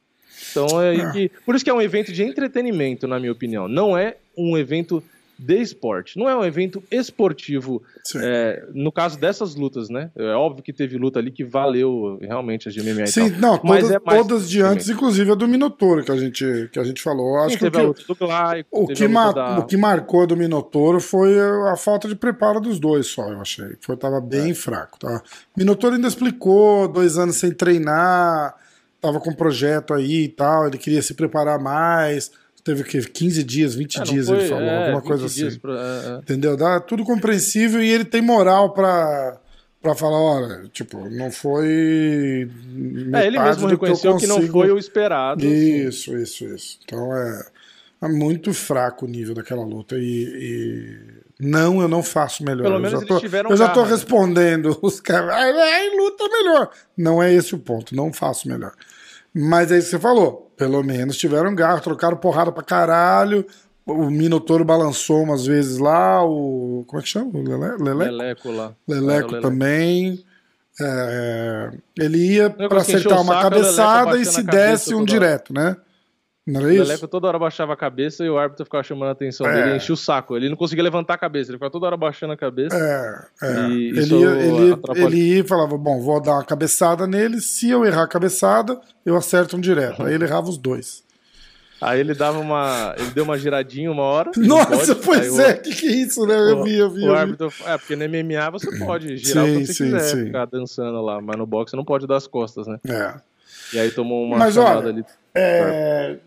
Então é que. Por isso que é um evento de entretenimento, na minha opinião. Não é um evento de esporte. Não é um evento esportivo. É, no caso dessas lutas, né? É óbvio que teve luta ali que valeu realmente as de MMA. Sim, não, todas, é todas de antes, inclusive a do Minotouro que a gente, que a gente falou. Acho Sim, que, o que, Glaico, o, que da... o que marcou do Minotouro foi a falta de preparo dos dois só, eu achei. Foi, tava bem é. fraco. Tá? Minotouro ainda explicou, dois anos sem treinar, tava com um projeto aí e tal, ele queria se preparar mais teve o quê? 15 dias, 20 é, dias, foi, ele falou, é, alguma coisa assim. Pra, é, é, Entendeu? Dá tudo compreensível e ele tem moral pra, pra falar, olha, tipo, não foi. É, ele mesmo reconheceu que, que, não foi o esperado. Isso, assim. isso, isso. Então é, é, muito fraco o nível daquela luta. E, e, não, eu não faço melhor. Pelo menos eu já tô, Eu já tô né? respondendo os caras, ai, luta melhor. Não é esse o ponto, não faço melhor. Mas é isso que você falou. Pelo menos tiveram garra, trocaram porrada pra caralho. O Minotouro balançou umas vezes lá. O. Como é que chama? O Lele? Leleco? Leleco lá. Leleco, é, também. É, ele ia para acertar uma cabeçada e se desse um direto, né? Não era isso? O Leleco toda hora baixava a cabeça e o árbitro ficava chamando a atenção é. dele, enchia o saco. Ele não conseguia levantar a cabeça, ele ficava toda hora baixando a cabeça. É, é. ele, ia, ele, ele ia e falava: Bom, vou dar uma cabeçada nele, se eu errar a cabeçada, eu acerto um direto. Aí ele errava os dois. Aí ele dava uma. Ele deu uma giradinha uma hora. Nossa, pois é, o que, que é isso, né? Eu vi, eu vi. O árbitro, é, porque no MMA você pode girar sim, o que você sim, quiser, sim. ficar dançando lá, mas no boxe você não pode dar as costas, né? É. E aí tomou uma mas, olha, ali. É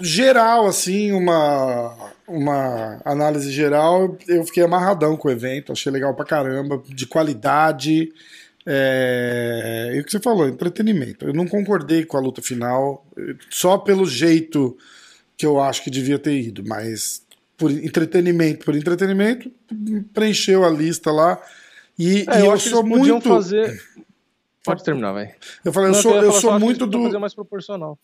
geral, assim, uma, uma análise geral, eu fiquei amarradão com o evento, achei legal pra caramba, de qualidade. É, e o que você falou, entretenimento. Eu não concordei com a luta final, só pelo jeito que eu acho que devia ter ido, mas por entretenimento, por entretenimento, preencheu a lista lá. E, é, e eu, eu sou muito. Fazer... Pode terminar, vai. Eu falei, eu sou, eu, eu sou muito do. fazer mais proporcional.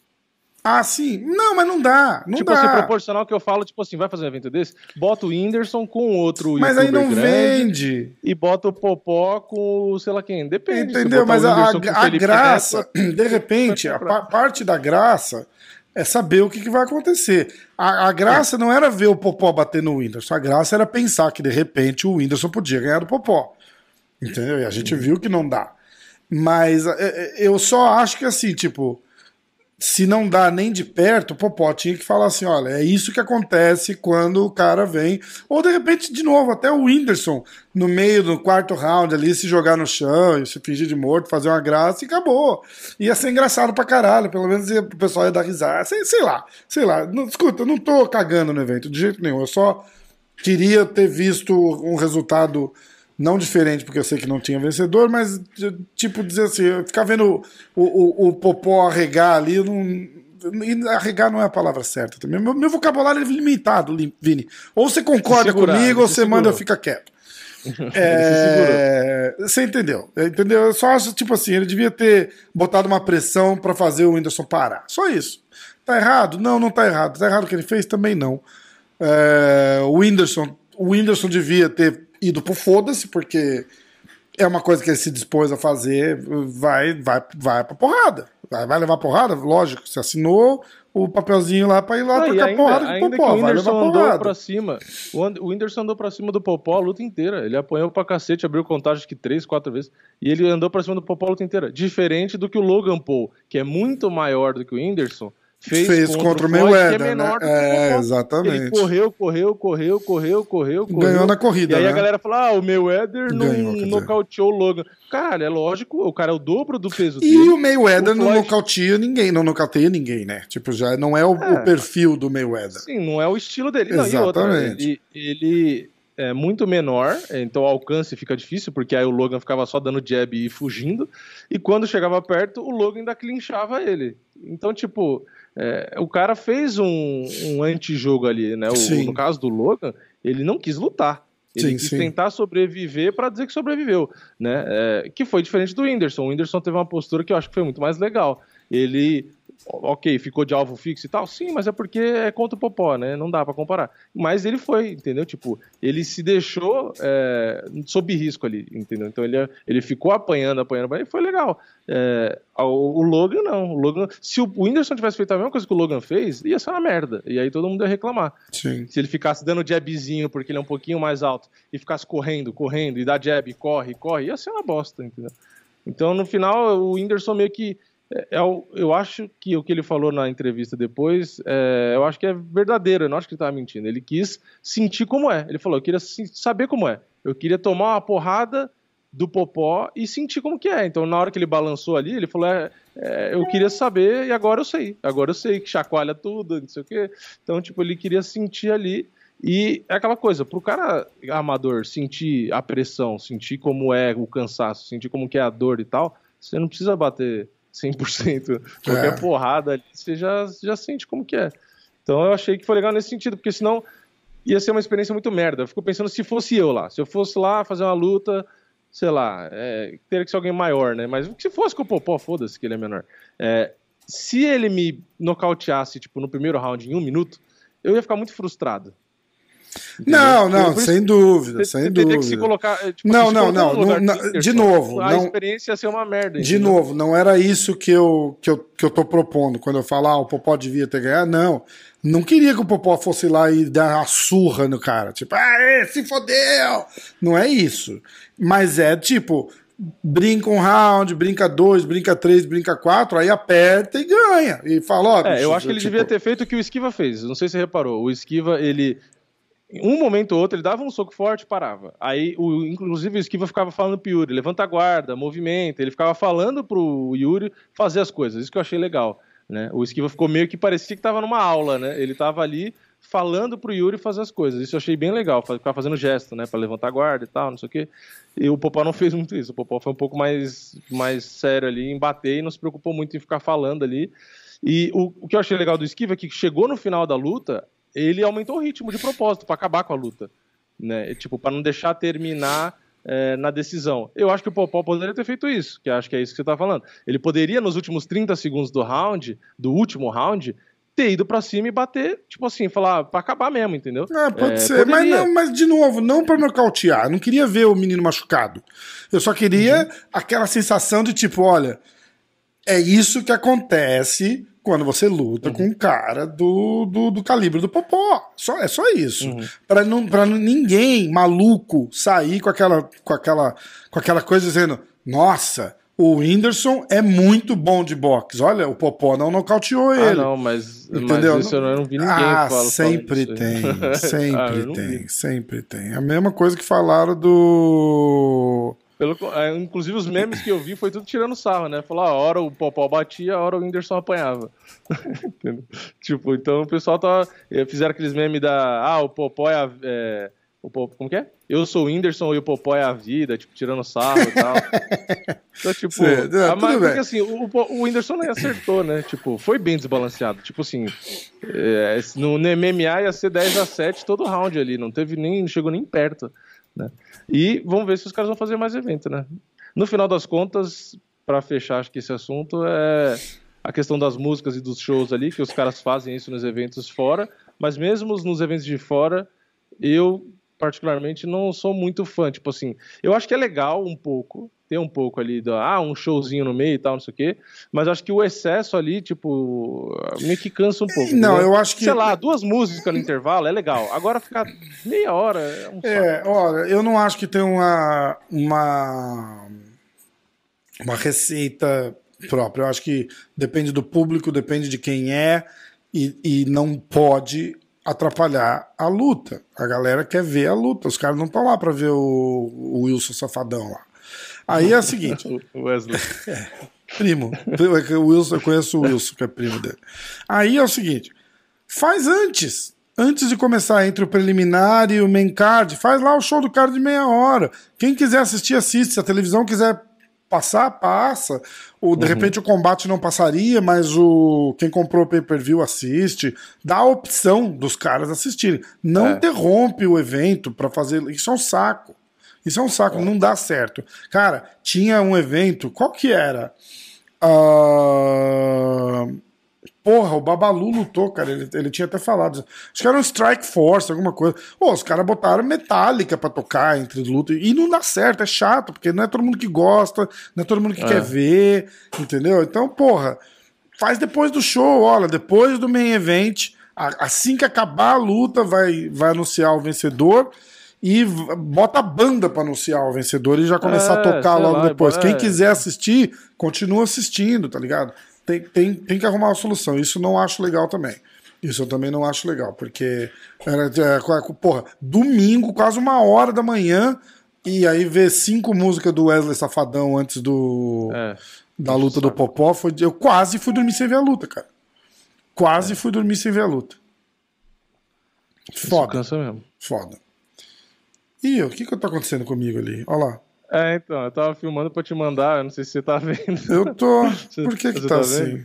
Ah, sim. Não, mas não dá. Não tipo dá. assim, proporcional que eu falo, tipo assim, vai fazer um evento desse, bota o Whindersson com outro Mas aí não vende. E bota o Popó com o sei lá quem. Depende. Entendeu? Mas a, a graça, Neto, de repente, a parte da graça é saber o que, que vai acontecer. A, a graça é. não era ver o Popó bater no Whindersson. A graça era pensar que, de repente, o Whindersson podia ganhar do Popó. Entendeu? E a gente viu que não dá. Mas é, é, eu só acho que, assim, tipo se não dá nem de perto, o Popó tinha que falar assim: olha, é isso que acontece quando o cara vem. Ou de repente, de novo, até o Whindersson, no meio do quarto round ali, se jogar no chão e se fingir de morto, fazer uma graça e acabou. Ia ser engraçado pra caralho, pelo menos ia, o pessoal ia dar risada. Sei, sei lá, sei lá. Não, escuta, eu não tô cagando no evento, de jeito nenhum. Eu só queria ter visto um resultado não diferente, porque eu sei que não tinha vencedor, mas tipo dizer assim, ficar vendo o, o, o Popó arregar ali, não, arregar não é a palavra certa também. Meu, meu vocabulário é limitado, Vini. Ou você concorda segurar, comigo, ou você segurou. manda eu ficar quieto. é, você entendeu? Entendeu? Eu só acho, tipo assim, ele devia ter botado uma pressão para fazer o Whindersson parar. Só isso. Tá errado? Não, não tá errado. Tá errado o que ele fez? Também não. É, o Whindersson, o Whindersson devia ter ido pro foda-se, porque é uma coisa que ele se dispôs a fazer, vai, vai, vai pra porrada. Vai, vai levar porrada? Lógico, você assinou o papelzinho lá pra ir lá ah, trocar ainda, porrada com o Popó. O Whindersson andou pra cima. O Whindersson andou pra cima do Popó a luta inteira. Ele apanhou pra cacete, abriu contagem que três, quatro vezes. E ele andou pra cima do Popó a luta inteira. Diferente do que o Logan Paul, que é muito maior do que o Whindersson fez, fez contra, contra o Mayweather, que é né? É, exatamente. Ele correu, correu, correu, correu, correu, correu. Ganhou na corrida, E aí né? a galera fala, ah, o Mayweather não nocauteou o Logan. Cara, é lógico, o cara é o dobro do peso e dele. E o Mayweather o não Floyd... nocauteia ninguém, não nocauteia ninguém, né? Tipo, já não é o, é. o perfil do Mayweather. Sim, não é o estilo dele. Exatamente. Não, outra, ele, ele é muito menor, então o alcance fica difícil, porque aí o Logan ficava só dando jab e fugindo, e quando chegava perto, o Logan ainda clinchava ele. Então, tipo, é, o cara fez um, um antijogo ali, né? O, no caso do Logan, ele não quis lutar. Ele sim, quis sim. tentar sobreviver para dizer que sobreviveu, né? É, que foi diferente do Whindersson. O Whindersson teve uma postura que eu acho que foi muito mais legal. Ele ok, ficou de alvo fixo e tal, sim, mas é porque é contra o Popó, né? Não dá para comparar. Mas ele foi, entendeu? Tipo, ele se deixou é, sob risco ali, entendeu? Então ele, ele ficou apanhando, apanhando, apanhando e foi legal. É, o, o, Logan não. O Logan, se o Whindersson tivesse feito a mesma coisa que o Logan fez, ia ser uma merda. E aí todo mundo ia reclamar. Sim. Se ele ficasse dando jabzinho porque ele é um pouquinho mais alto e ficasse correndo, correndo e dá jab, corre, corre, ia ser uma bosta, entendeu? Então no final o Whindersson meio que é, é eu acho que o que ele falou na entrevista depois, é, eu acho que é verdadeiro, eu não acho que ele estava mentindo. Ele quis sentir como é. Ele falou, eu queria saber como é. Eu queria tomar uma porrada do Popó e sentir como que é. Então, na hora que ele balançou ali, ele falou, é, é, eu queria saber e agora eu sei. Agora eu sei que chacoalha tudo, não sei o quê. Então, tipo, ele queria sentir ali e é aquela coisa, pro cara amador sentir a pressão, sentir como é o cansaço, sentir como que é a dor e tal, você não precisa bater 100%. Qualquer é. porrada ali, você já, já sente como que é. Então eu achei que foi legal nesse sentido, porque senão ia ser uma experiência muito merda. Eu fico pensando se fosse eu lá. Se eu fosse lá fazer uma luta, sei lá, é, teria que ser alguém maior, né? Mas se fosse com o Popó, foda-se que ele é menor. É, se ele me nocauteasse, tipo, no primeiro round em um minuto, eu ia ficar muito frustrado. Não, não, sem dúvida, sem dúvida. Que se colocar, eh, tipo, não, não, não, não, não de novo, a não, experiência ia ser uma merda. De entendeu? novo, não era isso que eu, que eu que eu tô propondo quando eu falar ah, o Popó devia ter ganhado, não. Não queria que o Popó fosse lá e dar uma surra no cara, tipo, ah, se fodeu. Não é isso. Mas é tipo, brinca um round, brinca dois, brinca três, brinca quatro, aí aperta e ganha. E fala, ó. É, eu acho que ele tipo... devia ter feito o que o Esquiva fez. Não sei se você reparou. O Esquiva, ele um momento ou outro, ele dava um soco forte parava. Aí, o, inclusive, o Esquiva ficava falando pro Yuri, levanta a guarda, movimento. Ele ficava falando pro Yuri fazer as coisas. Isso que eu achei legal. Né? O Esquiva ficou meio que parecia que tava numa aula, né? Ele tava ali falando pro Yuri fazer as coisas. Isso eu achei bem legal, ficar fazendo gesto, né? Pra levantar a guarda e tal, não sei o quê. E o Popó não fez muito isso. O Popó foi um pouco mais, mais sério ali em bater e não se preocupou muito em ficar falando ali. E o, o que eu achei legal do Esquiva é que chegou no final da luta, ele aumentou o ritmo de propósito para acabar com a luta, né? Tipo, para não deixar terminar é, na decisão. Eu acho que o Popó poderia ter feito isso, que acho que é isso que você está falando. Ele poderia, nos últimos 30 segundos do round, do último round, ter ido para cima e bater, tipo assim, falar para acabar mesmo, entendeu? É, pode é, ser, mas, não, mas de novo, não para nocautear. Eu não queria ver o menino machucado. Eu só queria uhum. aquela sensação de tipo, olha, é isso que acontece quando você luta uhum. com um cara do, do, do, calibre do Popó. Só, é só isso. Uhum. Pra, não, pra ninguém maluco sair com aquela, com, aquela, com aquela coisa dizendo: Nossa, o Whindersson é muito bom de boxe. Olha, o Popó não nocauteou ah, ele. Ah, não, mas, Entendeu? mas isso eu não vi ninguém ah, fala, sempre tem, sempre ah, tem, sempre tem. A mesma coisa que falaram do pelo, é, inclusive os memes que eu vi foi tudo tirando sarro, né? Falar, a hora o Popó batia, a hora o Whindersson apanhava. tipo, então o pessoal tá. Eh, fizeram aqueles memes da. Ah, o Popó é a. É, o Popó, como que é? Eu sou o Whindersson e o Popó é a vida, tipo, tirando sarro e tal. então, tipo. Sim, não, a, mas, porque assim, o, o Whindersson nem acertou, né? Tipo, foi bem desbalanceado. Tipo assim, é, no, no MMA ia ser 10 a 7 todo round ali, não teve nem. Não chegou nem perto. Né? E vamos ver se os caras vão fazer mais evento, né? No final das contas, para fechar acho que esse assunto é a questão das músicas e dos shows ali, que os caras fazem isso nos eventos fora, mas mesmo nos eventos de fora, eu particularmente, não sou muito fã. Tipo assim, eu acho que é legal um pouco, ter um pouco ali, do, ah, um showzinho no meio e tal, não sei o quê. Mas acho que o excesso ali, tipo, meio que cansa um pouco. Não, entendeu? eu acho que. Sei lá, duas músicas no intervalo é legal. Agora ficar meia hora é um É, olha, eu não acho que tem uma. uma. uma receita própria. Eu acho que depende do público, depende de quem é. E, e não pode atrapalhar a luta. A galera quer ver a luta. Os caras não estão lá para ver o, o, Wilson Safadão lá. Aí é o seguinte. Wesley. É, primo. O Wilson, eu conheço o Wilson, que é primo dele. Aí é o seguinte: faz antes. Antes de começar entre o preliminar e o main card, faz lá o show do cara de meia hora. Quem quiser assistir, assiste. Se a televisão quiser passar, passa. Ou de uhum. repente o combate não passaria, mas o quem comprou o pay-per-view assiste. Dá a opção dos caras assistirem. Não é. interrompe o evento para fazer. Isso é um saco. Isso é um saco, é. não dá certo. Cara, tinha um evento, qual que era? Uh... Porra, o Babalu lutou, cara. Ele, ele tinha até falado. Acho que era um Strike Force, alguma coisa. Pô, os caras botaram Metallica pra tocar entre luta. E não dá certo, é chato, porque não é todo mundo que gosta, não é todo mundo que é. quer ver, entendeu? Então, porra, faz depois do show, olha, depois do main event, assim que acabar a luta, vai, vai anunciar o vencedor e bota a banda para anunciar o vencedor e já começar é, a tocar logo lá, depois. É. Quem quiser assistir, continua assistindo, tá ligado? tem, tem, tem que arrumar uma solução. Isso não acho legal também. Isso eu também não acho legal, porque era, é, porra, domingo, quase uma hora da manhã, e aí ver cinco músicas do Wesley Safadão antes do é, da luta do Popó, foi, eu quase fui dormir sem ver a luta, cara. Quase é. fui dormir sem ver a luta. Foda. Isso cansa mesmo. Foda. Ih, o que que tá acontecendo comigo ali? Olha lá. É, então, eu tava filmando pra te mandar, eu não sei se você tá vendo. Eu tô. Por que que tá, tá assim?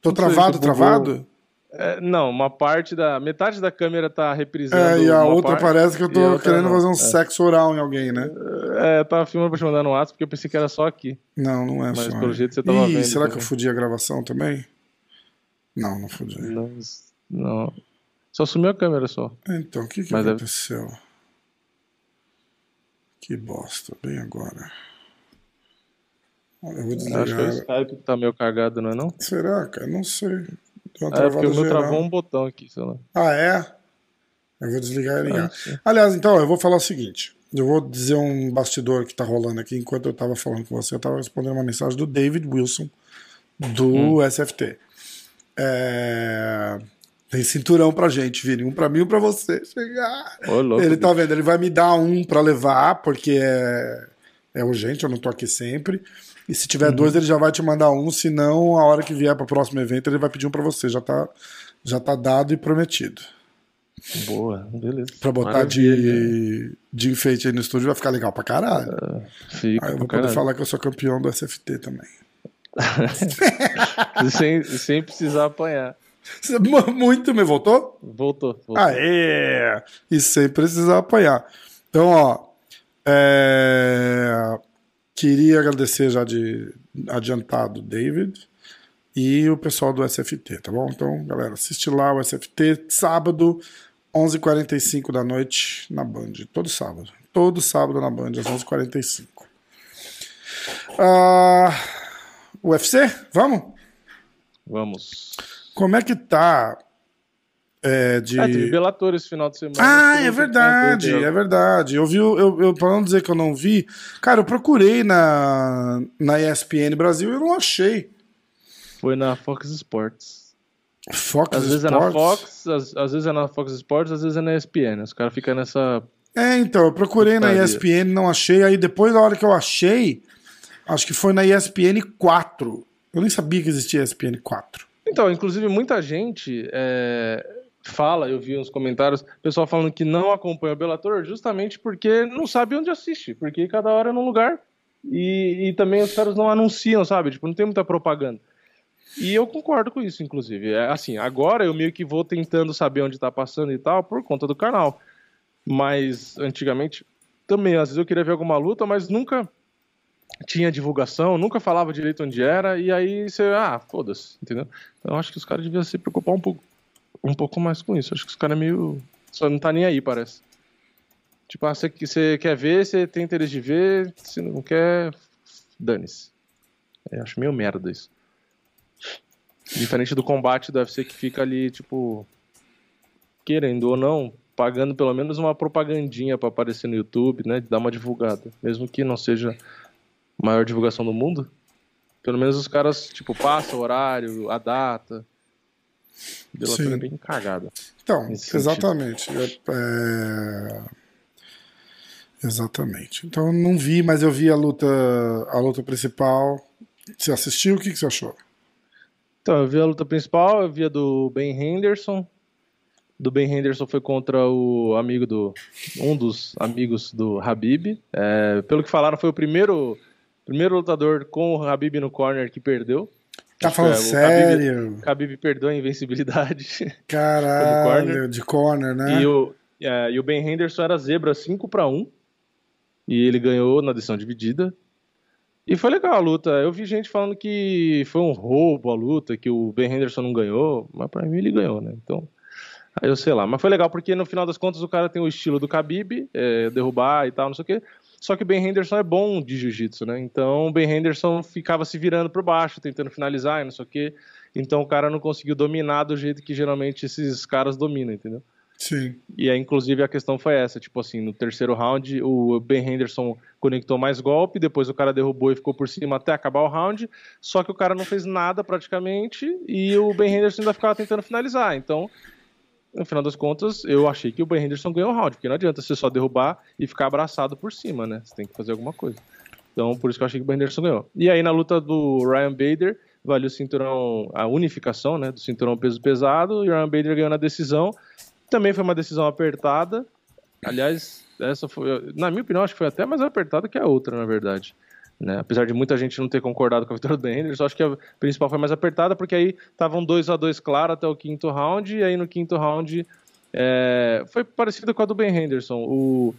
Tô travado, sei, travado? É, não, uma parte da. Metade da câmera tá reprisando. É, e a outra parte, parece que eu tô querendo fazer um é. sexo oral em alguém, né? É, eu tava filmando pra te mandar no WhatsApp porque eu pensei que era só aqui. Não, não é Mas só. Mas pelo jeito você tava Ih, vendo. Será também. que eu fudi a gravação também? Não, não fudi. Não, não. Só sumiu a câmera só. Então, o que, que aconteceu? Deve... Que bosta, bem agora. Eu vou desligar. Acho que o Skype tá meio cagado, não é não? Será, cara? Não sei. Deu uma é, porque o meu geral. travou um botão aqui, sei lá. Ah, é? Eu vou desligar e ligar. Ah, Aliás, então, eu vou falar o seguinte. Eu vou dizer um bastidor que tá rolando aqui. Enquanto eu tava falando com você, eu tava respondendo uma mensagem do David Wilson, do hum. SFT. É... Tem cinturão pra gente, Vini. Um pra mim e um pra você. Chegar. Ô, louco, ele tá vendo, ele vai me dar um pra levar, porque é, é urgente, eu não tô aqui sempre. E se tiver uhum. dois, ele já vai te mandar um, senão, a hora que vier pro próximo evento, ele vai pedir um pra você. Já tá, já tá dado e prometido. Boa, beleza. Pra botar de, de enfeite aí no estúdio vai ficar legal pra caralho. Uh, fica aí eu vou poder caralho. falar que eu sou campeão do SFT também. sem, sem precisar apanhar. Muito me voltou? Voltou. voltou. Aê! E sem precisar apanhar. Então, ó. É... Queria agradecer já de adiantado David e o pessoal do SFT, tá bom? Então, galera, assiste lá o SFT sábado, 11h45 da noite na Band. Todo sábado. Todo sábado na Band, às 11h45. Uh, UFC? Vamos? Vamos. Como é que tá? É, de... Ah, teve Bellator esse final de semana. Ah, é verdade, é verdade. Eu vi, eu, eu, pra não dizer que eu não vi, cara, eu procurei na, na ESPN Brasil e eu não achei. Foi na Fox Sports. Fox às Sports? vezes é na Fox, às, às, vezes é na Fox Sports, às vezes é na ESPN. Os caras ficam nessa. É, então, eu procurei na ESPN, não achei. Aí depois, da hora que eu achei, acho que foi na ESPN 4. Eu nem sabia que existia ESPN 4. Então, inclusive, muita gente é, fala, eu vi uns comentários, pessoal falando que não acompanha o Bellator justamente porque não sabe onde assiste, porque cada hora é num lugar e, e também os caras não anunciam, sabe? Tipo, não tem muita propaganda. E eu concordo com isso, inclusive. É, assim, agora eu meio que vou tentando saber onde tá passando e tal por conta do canal. Mas antigamente também, às vezes eu queria ver alguma luta, mas nunca tinha divulgação, nunca falava direito onde era, e aí você, ah, foda-se, entendeu? Então acho que os caras deviam se preocupar um pouco, um pouco mais com isso. Acho que os caras é meio. Só não tá nem aí, parece. Tipo, ah, você, você quer ver, você tem interesse de ver, se não quer, dane-se. Eu acho meio merda isso. Diferente do combate do UFC que fica ali, tipo, querendo ou não, pagando pelo menos uma propagandinha para aparecer no YouTube, né? Dar uma divulgada. Mesmo que não seja maior divulgação do mundo. Pelo menos os caras, tipo, passam o horário, a data. Delator é bem cagada. Então, exatamente. É. Exatamente. Então não vi, mas eu vi a luta, a luta principal. Você assistiu? O que, que você achou? Então, eu vi a luta principal, eu vi a do Ben Henderson. Do Ben Henderson foi contra o amigo do. um dos amigos do Habib. É, pelo que falaram, foi o primeiro, primeiro lutador com o Habib no corner que perdeu. Tá falando é, sério? Habib, Habib perdeu a invencibilidade. Caralho, corner. de corner, né? E o, é, e o Ben Henderson era zebra 5 para 1. E ele ganhou na decisão dividida. E foi legal a luta. Eu vi gente falando que foi um roubo a luta, que o Ben Henderson não ganhou, mas para mim ele ganhou, né? Então, aí eu sei lá. Mas foi legal porque no final das contas o cara tem o estilo do Khabib, é, derrubar e tal, não sei o quê. Só que o Ben Henderson é bom de jiu-jitsu, né? Então o Ben Henderson ficava se virando por baixo, tentando finalizar e não sei o quê. Então o cara não conseguiu dominar do jeito que geralmente esses caras dominam, entendeu? Sim. E aí, inclusive, a questão foi essa: tipo assim, no terceiro round, o Ben Henderson conectou mais golpe, depois o cara derrubou e ficou por cima até acabar o round. Só que o cara não fez nada praticamente e o Ben Henderson ainda ficava tentando finalizar. Então, no final das contas, eu achei que o Ben Henderson ganhou o round, porque não adianta você só derrubar e ficar abraçado por cima, né? Você tem que fazer alguma coisa. Então, por isso que eu achei que o Ben Henderson ganhou. E aí, na luta do Ryan Bader, valeu o cinturão, a unificação, né? Do cinturão peso pesado, e o Ryan Bader ganhou na decisão. Também foi uma decisão apertada. Aliás, essa foi, na minha opinião, acho que foi até mais apertada que a outra, na verdade. Né? Apesar de muita gente não ter concordado com a vitória do Henderson, acho que a principal foi mais apertada, porque aí estavam 2 a 2 claro até o quinto round, e aí no quinto round é, foi parecido com a do Ben Henderson. O,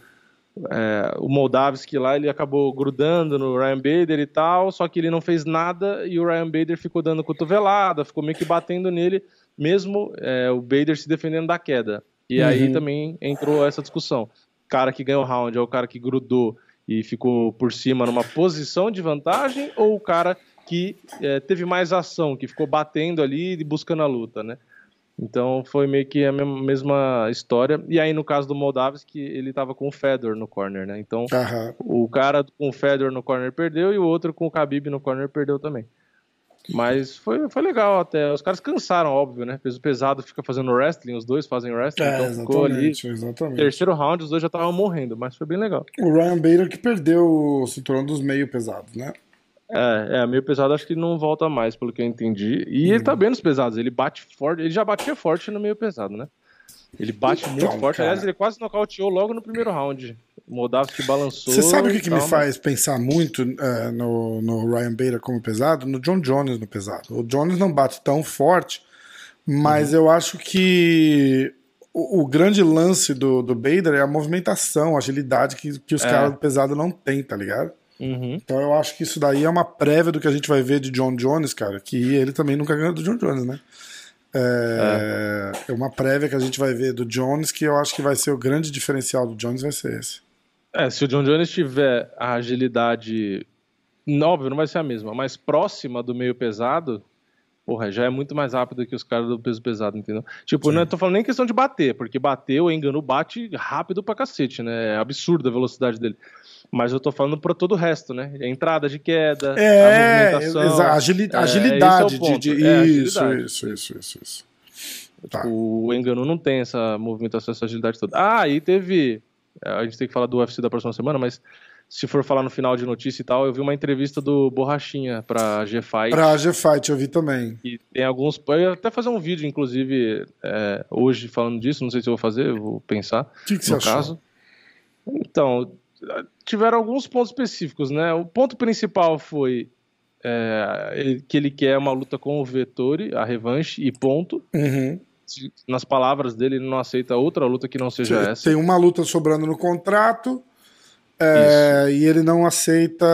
é, o Moldavski lá, ele acabou grudando no Ryan Bader e tal, só que ele não fez nada e o Ryan Bader ficou dando cotovelada, ficou meio que batendo nele mesmo é, o Bader se defendendo da queda. E uhum. aí também entrou essa discussão. O cara que ganhou o round é o cara que grudou e ficou por cima numa posição de vantagem ou o cara que é, teve mais ação, que ficou batendo ali e buscando a luta, né? Então foi meio que a mesma história. E aí no caso do Moldavski, ele tava com o Fedor no corner, né? Então uhum. o cara com o Fedor no corner perdeu e o outro com o Khabib no corner perdeu também. Mas foi, foi legal até. Os caras cansaram, óbvio, né? Peso pesado fica fazendo wrestling, os dois fazem wrestling, é, então ficou ali. Exatamente. Terceiro round, os dois já estavam morrendo, mas foi bem legal. O Ryan Bader que perdeu o cinturão dos meio pesados, né? É, é, meio pesado acho que não volta mais, pelo que eu entendi. E hum. ele tá bem nos pesados, ele bate forte, ele já batia forte no meio pesado, né? Ele bate então, muito forte. Cara... Aliás, ele quase nocauteou logo no primeiro round. Moldavski balançou. Você sabe o que, que me faz pensar muito uh, no, no Ryan Bader como pesado? No John Jones no pesado. O Jones não bate tão forte, mas uhum. eu acho que o, o, grande lance do, do Bader é a movimentação, a agilidade que, que os é. caras do pesado não têm, tá ligado? Uhum. Então eu acho que isso daí é uma prévia do que a gente vai ver de John Jones, cara, que ele também nunca ganhou do John Jones, né? É, é. uma prévia que a gente vai ver do Jones, que eu acho que vai ser o grande diferencial do Jones, vai ser esse. É, se o John Jones tiver a agilidade, óbvio, não vai ser a mesma, mas próxima do meio pesado, porra, já é muito mais rápido que os caras do peso pesado, entendeu? Tipo, Sim. não tô falando nem questão de bater, porque bater o Engano bate rápido pra cacete, né? É absurda a velocidade dele. Mas eu tô falando para todo o resto, né? A entrada de queda, é, a movimentação. Agili é, agilidade. É de, de, é, isso, agilidade. isso, isso, isso, isso. Tá. O Engano não tem essa movimentação, essa agilidade toda. Ah, e teve. A gente tem que falar do UFC da próxima semana, mas se for falar no final de notícia e tal, eu vi uma entrevista do Borrachinha pra G-Fight. Pra G-Fight, eu vi também. E tem alguns. Eu ia até fazer um vídeo, inclusive, é, hoje falando disso, não sei se eu vou fazer, eu vou pensar. O que, que você achou? caso. Então, tiveram alguns pontos específicos, né? O ponto principal foi é, que ele quer uma luta com o Vettori, a revanche, e ponto. Uhum. Nas palavras dele, ele não aceita outra luta que não seja tem, essa. Tem uma luta sobrando no contrato. É, e ele não aceita,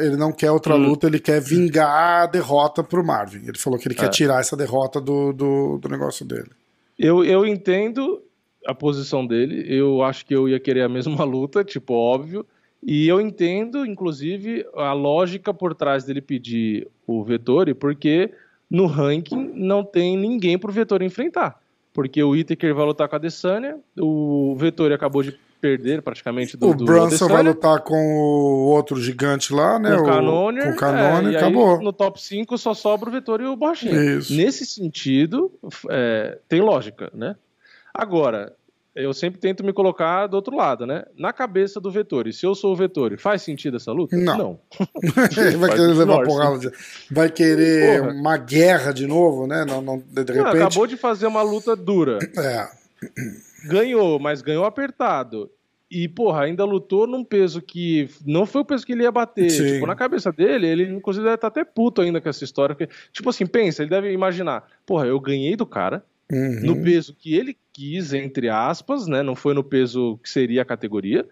ele não quer outra hum. luta, ele quer vingar a derrota pro Marvin. Ele falou que ele quer é. tirar essa derrota do, do, do negócio dele. Eu, eu entendo a posição dele. Eu acho que eu ia querer a mesma luta, tipo, óbvio. E eu entendo, inclusive, a lógica por trás dele pedir o Vettori, porque no ranking não tem ninguém pro Vettori enfrentar. Porque o Itaker vai lutar com a Adesanya, o Vettori acabou de perder praticamente do O do Brunson Adesanya. vai lutar com o outro gigante lá, né? Com o o Canonier, com o Canonier, é, e aí acabou. no top 5 só sobra o Vettori e o Borrachinha. Nesse sentido, é, tem lógica, né? Agora, eu sempre tento me colocar do outro lado, né? Na cabeça do Vettori, se eu sou o Vettori, faz sentido essa luta? Não. Ele vai querer levar porrada. de- Vai querer Porra. uma guerra de novo, né? Não, não, de de Não, repente. acabou de fazer uma luta dura. É. Ganhou, mas ganhou apertado. E, porra, ainda lutou num peso que não foi o peso que ele ia bater. Sim. Tipo, na cabeça dele, ele inclusive deve estar até puto ainda com essa história. Porque, tipo assim, pensa, ele deve imaginar, porra, eu ganhei do cara, Uhum. no peso que ele quis, entre aspas, né? Não foi no peso que seria a categoria.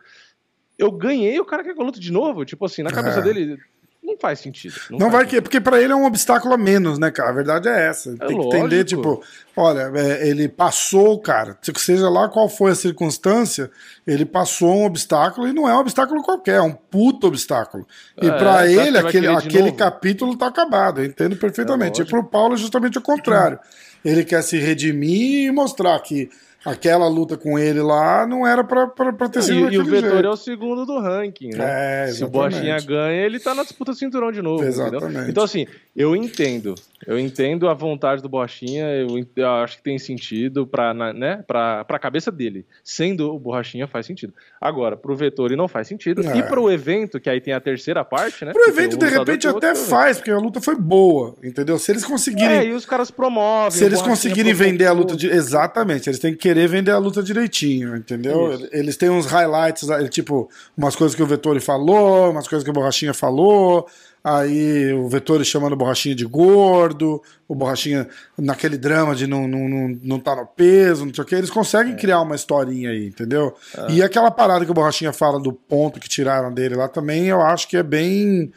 Eu ganhei, o cara quer que eu lute de novo. Tipo assim, na cabeça É. dele, não faz sentido. Não faz vai sentido. que, porque pra ele é um obstáculo a menos, né, cara? A verdade é essa. É tem que entender, lógico. tipo, olha, é, ele passou, cara. Se- Seja lá qual foi a circunstância, ele passou um obstáculo e não é um obstáculo qualquer, é um puto obstáculo. E É, pra você acha ele, aquele, aquele novo? capítulo tá acabado. Eu entendo perfeitamente. É e pro Paulo é justamente o contrário. Ele quer se redimir e mostrar que aquela luta com ele lá não era pra, pra, pra ter sido E, e o Vettori jeito. é o segundo do ranking, né? É, Se o. Borrachinha ganha, ele tá na disputa cinturão de novo. entendeu? Exatamente. Então, assim, eu entendo. Eu entendo a vontade do Borrachinha, eu, ent- eu acho que tem sentido pra, né, pra, pra cabeça dele. Sendo o Borrachinha, faz sentido. Agora, pro Vettori não faz sentido. É. E pro evento, que aí tem a terceira parte, né? Pro evento, de repente, outro até um faz, porque a luta foi boa, entendeu? Se eles conseguirem. É, e os caras promovem. Se eles conseguirem vender a luta. De... Exatamente, eles têm que querer vender a luta direitinho, entendeu? Isso. Eles têm uns highlights, tipo, umas coisas que o Vettori falou, umas coisas que o Borrachinha falou. Aí o Vettori chamando o Borrachinha de gordo, o Borrachinha naquele drama de não, não, não, não tá no peso, não sei o que. Eles É. conseguem criar uma historinha aí, entendeu? E aquela parada que o Borrachinha fala do ponto que tiraram dele lá também, eu acho que é bem.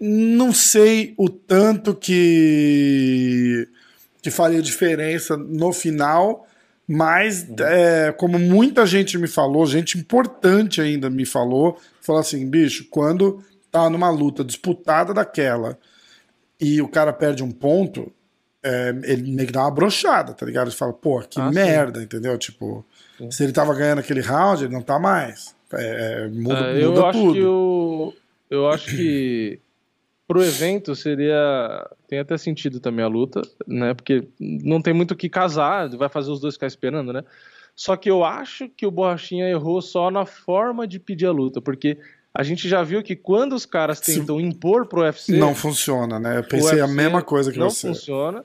Não sei o tanto que, que faria diferença no final, mas é, como muita gente me falou, gente importante ainda me falou, falou assim, bicho, quando tá numa luta disputada daquela e o cara perde um ponto, é, ele meio que dá uma brochada, tá ligado? Ele fala, pô, que Ah, sim. merda, entendeu? Tipo, se ele tava ganhando aquele round, ele não tá mais. É, é, muda, É, eu muda acho tudo. que o, eu acho que pro evento seria tem até sentido também a luta, né? Porque não tem muito o que casar, vai fazer os dois ficar esperando, né? Só que eu acho que o Borrachinha errou só na forma de pedir a luta, porque a gente já viu que quando os caras Se- tentam impor pro UFC, Não funciona, né? Eu pensei a mesma coisa que não você. funciona.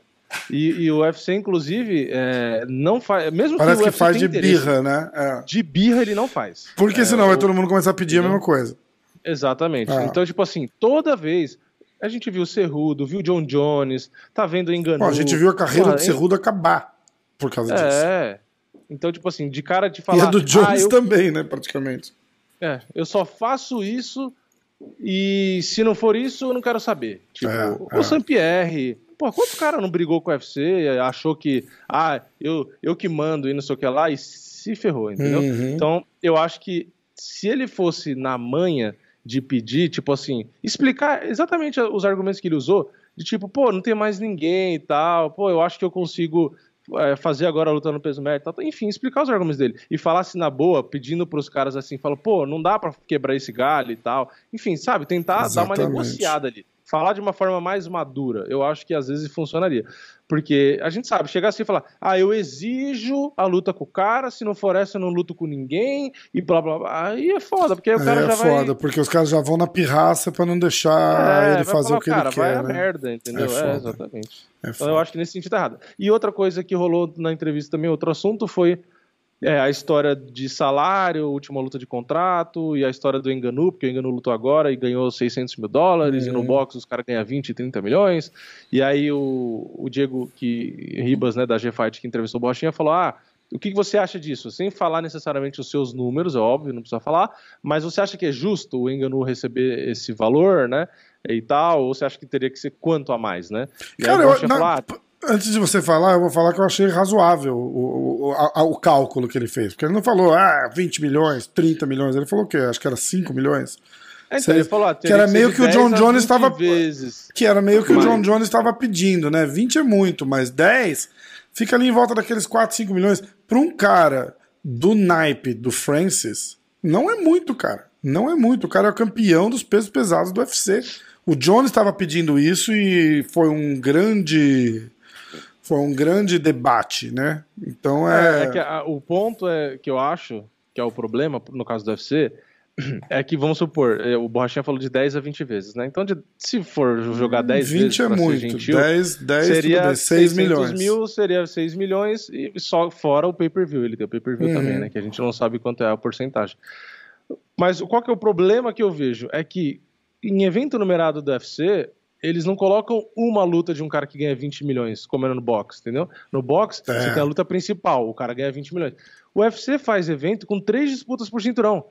E, e o UFC, inclusive, é, não faz. Mesmo Parece que que faz de birra, né? É. De birra ele não faz. Porque É, senão vai o- todo mundo começar a pedir a mesma coisa. Exatamente. Ah. Então, tipo assim, toda vez a gente viu o Cerrudo, viu o John Jones, tá vendo o Enganu. Bom, a gente viu a carreira Porra, do Cerrudo acabar por causa disso. É. Então, tipo assim, de cara de E falar. a do Jones ah, eu, também, né? Praticamente. é, eu só faço isso e se não for isso, eu não quero saber. Tipo, É, o é. Saint-Pierre. Pô, quantos cara não brigou com o UFC, achou que, ah, eu, eu que mando e não sei o que lá, e se ferrou, entendeu? Uhum. Então, eu acho que se ele fosse na manha de pedir, tipo assim, explicar exatamente os argumentos que ele usou, de tipo, pô, não tem mais ninguém e tal, pô, eu acho que eu consigo é, fazer agora a luta no peso médio e tal. Enfim, explicar os argumentos dele. E falasse na boa, pedindo pros caras assim, fala, pô, não dá pra quebrar esse galho e tal. Enfim, sabe, tentar dar uma Exatamente. negociada ali. Falar de uma forma mais madura, eu acho que às vezes funcionaria. Porque a gente sabe, chegar assim e falar, ah, eu exijo a luta com o cara, se não for essa eu não luto com ninguém, e blá blá blá. Aí é foda, porque aí o cara é já foda, vai. porque os caras já vão na pirraça pra não deixar É, ele vai fazer falar, o que cara, ele vai quer, a né? merda, entendeu? É É, foda. exatamente. É Então eu foda. acho que nesse sentido tá errado. E outra coisa que rolou na entrevista também, outro assunto, foi é, a história de salário, última luta de contrato, e a história do Enganu, porque o Enganu lutou agora e ganhou 600 mil dólares, e no Uhum. box os caras ganham 20, 30 milhões. E aí o, o Diego que, Ribas, né, da G-Fight, que entrevistou o Borrachinha, falou, ah, o que você acha disso? Sem falar necessariamente os seus números, é óbvio, não precisa falar, mas você acha que é justo o Enganu receber esse valor, né? E tal, ou você acha que teria que ser quanto a mais, né? E aí Cara, o eu, na- falou, ah, Antes de você falar, eu vou falar que eu achei razoável o, o, a, o cálculo que ele fez. Porque ele não falou, ah, 20 milhões, 30 milhões. Ele falou o quê? Acho que era 5 milhões. É, então, ele falou, ah, que era meio que o John Jones estava. Que era meio que mas... o John Jones estava pedindo, né? 20 é muito, mas 10 fica ali em volta daqueles 4, 5 milhões. Para um cara do naipe do Francis, não é muito, cara. Não é muito. O cara é o campeão dos pesos pesados do UFC. O Jones estava pedindo isso e foi um grande foi um grande debate, né? Então é. é, é que a, o ponto é que eu acho que é o problema no caso do UFC é que, vamos supor, é, o Borrachinha falou de 10 a 20 vezes, né? Então, de, se for jogar 10 20 vezes. 20 é muito. Gentil, 10, 10 seria 6 milhões. mil, seria 6 milhões, e só fora o pay-per-view. Ele tem o pay-per-view uhum. também, né? Que a gente não sabe quanto é a porcentagem. Mas qual que é o problema que eu vejo? É que em evento numerado do UFC, eles não colocam uma luta de um cara que ganha 20 milhões, como era no boxe, entendeu? No boxe, é. você tem a luta principal, o cara ganha 20 milhões. O UFC faz evento com três disputas por cinturão.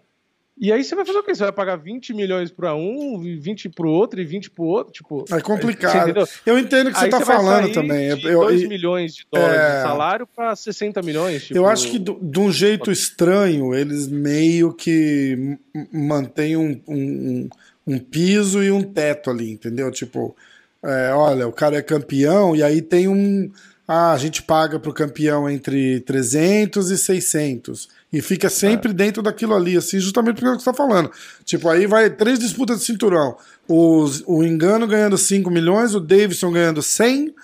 E aí você vai fazer o quê? Você vai pagar 20 milhões para um, 20 para o outro e 20 para o outro? Tipo, é complicado. Eu entendo o que você está falando também. De eu, 2 milhões de dólares é... de salário para 60 milhões. Tipo... Eu acho que de um jeito estranho, eles meio que mantêm um, um, um piso e um teto ali, entendeu? Tipo, é, olha, o cara é campeão e aí tem um. Ah, a gente paga para o campeão entre 300 e 600. E fica sempre é. dentro daquilo ali, assim, justamente porque é o que você está falando. Tipo, aí vai três disputas de cinturão. Os, o Engano ganhando 5 milhões, o Davidson ganhando 100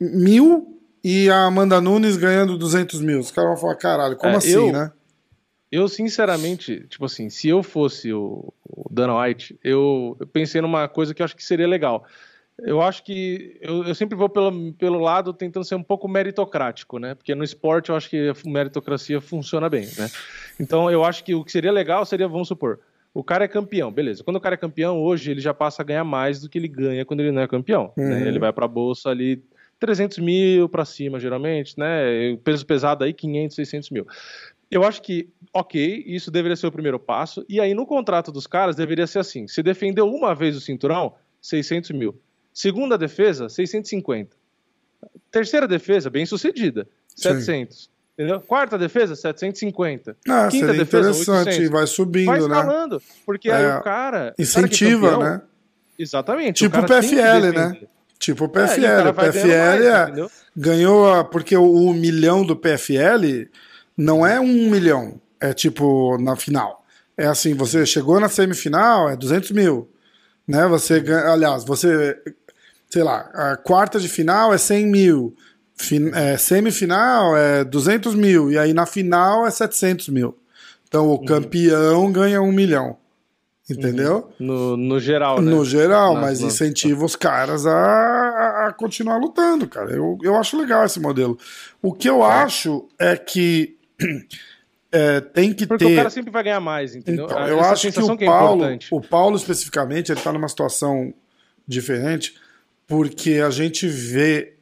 mil e a Amanda Nunes ganhando 200 mil. Os caras vão falar, caralho, como é, assim, eu, né? Eu, sinceramente, tipo assim, se eu fosse o, o Dana White, eu, eu, pensei numa coisa que eu acho que seria legal. Eu acho que eu, eu, sempre vou pelo, pelo lado tentando ser um pouco meritocrático, né? Porque no esporte eu acho que a meritocracia funciona bem, né? Então eu acho que o que seria legal seria, vamos supor, o cara é campeão, beleza. Quando o cara é campeão, hoje ele já passa a ganhar mais do que ele ganha quando ele não é campeão. Né? Uhum. Né? Ele vai para a bolsa ali 300 mil para cima, geralmente, né? Peso pesado aí 500, 600 mil. Eu acho que, ok, isso deveria ser o primeiro passo. E aí, no contrato dos caras, deveria ser assim: se defendeu uma vez o cinturão, 600 mil. Segunda defesa, 650. Terceira defesa, bem sucedida, 700. Sim. Entendeu? Quarta defesa, 750. Ah, Quinta defesa, interessante, 800. vai subindo, vai escalando, né? porque é, aí o cara... Incentiva, o cara é campeão, né? Exatamente. Tipo o, o PFL, né? Tipo o PFL. É, o, o PFL mais, é, ganhou, porque o, o milhão do PFL não é um milhão, é tipo na final. É assim, você chegou na semifinal, é 200 mil. Né? Você ganha, aliás, você, sei lá, a quarta de final é 100 mil, fin, é, semifinal é 200 mil, e aí na final é 700 mil. Então o uhum. campeão ganha um milhão. Entendeu? Uhum. No, no geral, né? No geral, mas incentiva os caras a, a, continuar lutando, cara. Eu, eu acho legal esse modelo. O que eu é. acho é que é, tem que Porque ter. Porque o cara sempre vai ganhar mais, entendeu? Então, eu acho que o que é Paulo, o Paulo especificamente, ele está numa situação diferente, porque a gente vê.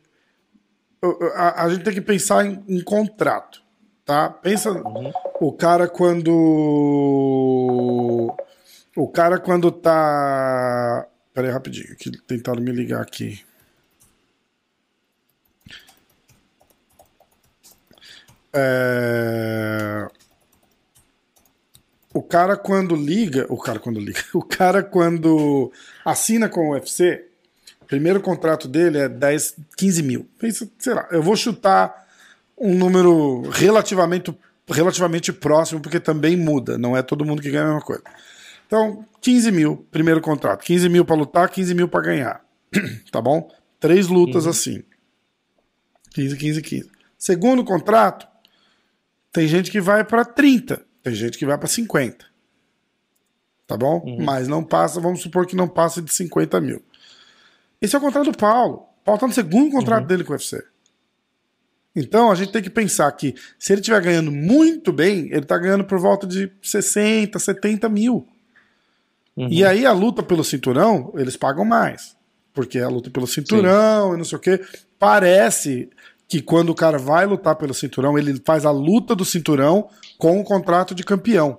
A, a gente tem que pensar em, em contrato, tá? Pensa uhum. o cara quando o cara quando tá. Pera aí rapidinho, que tentaram me ligar aqui. É... O cara quando liga, o cara quando liga, o cara quando assina com o UFC, o primeiro contrato dele é 10, 15 mil. Sei lá, eu vou chutar um número relativamente, relativamente próximo, porque também muda, não é todo mundo que ganha a mesma coisa. Então, 15 mil, primeiro contrato. 15 mil para lutar, 15 mil para ganhar. tá bom? Três lutas uhum. assim. 15, 15, 15. Segundo contrato, tem gente que vai para 30, tem gente que vai para 50. Tá bom? Uhum. Mas não passa, vamos supor que não passa de 50 mil. Esse é o contrato do Paulo. O Paulo tá no segundo contrato uhum. dele com o UFC. Então a gente tem que pensar que se ele estiver ganhando muito bem, ele está ganhando por volta de 60, 70 mil. Uhum. E aí a luta pelo cinturão, eles pagam mais. Porque é a luta pelo cinturão Sim. e não sei o quê. Parece que quando o cara vai lutar pelo cinturão, ele faz a luta do cinturão com o contrato de campeão.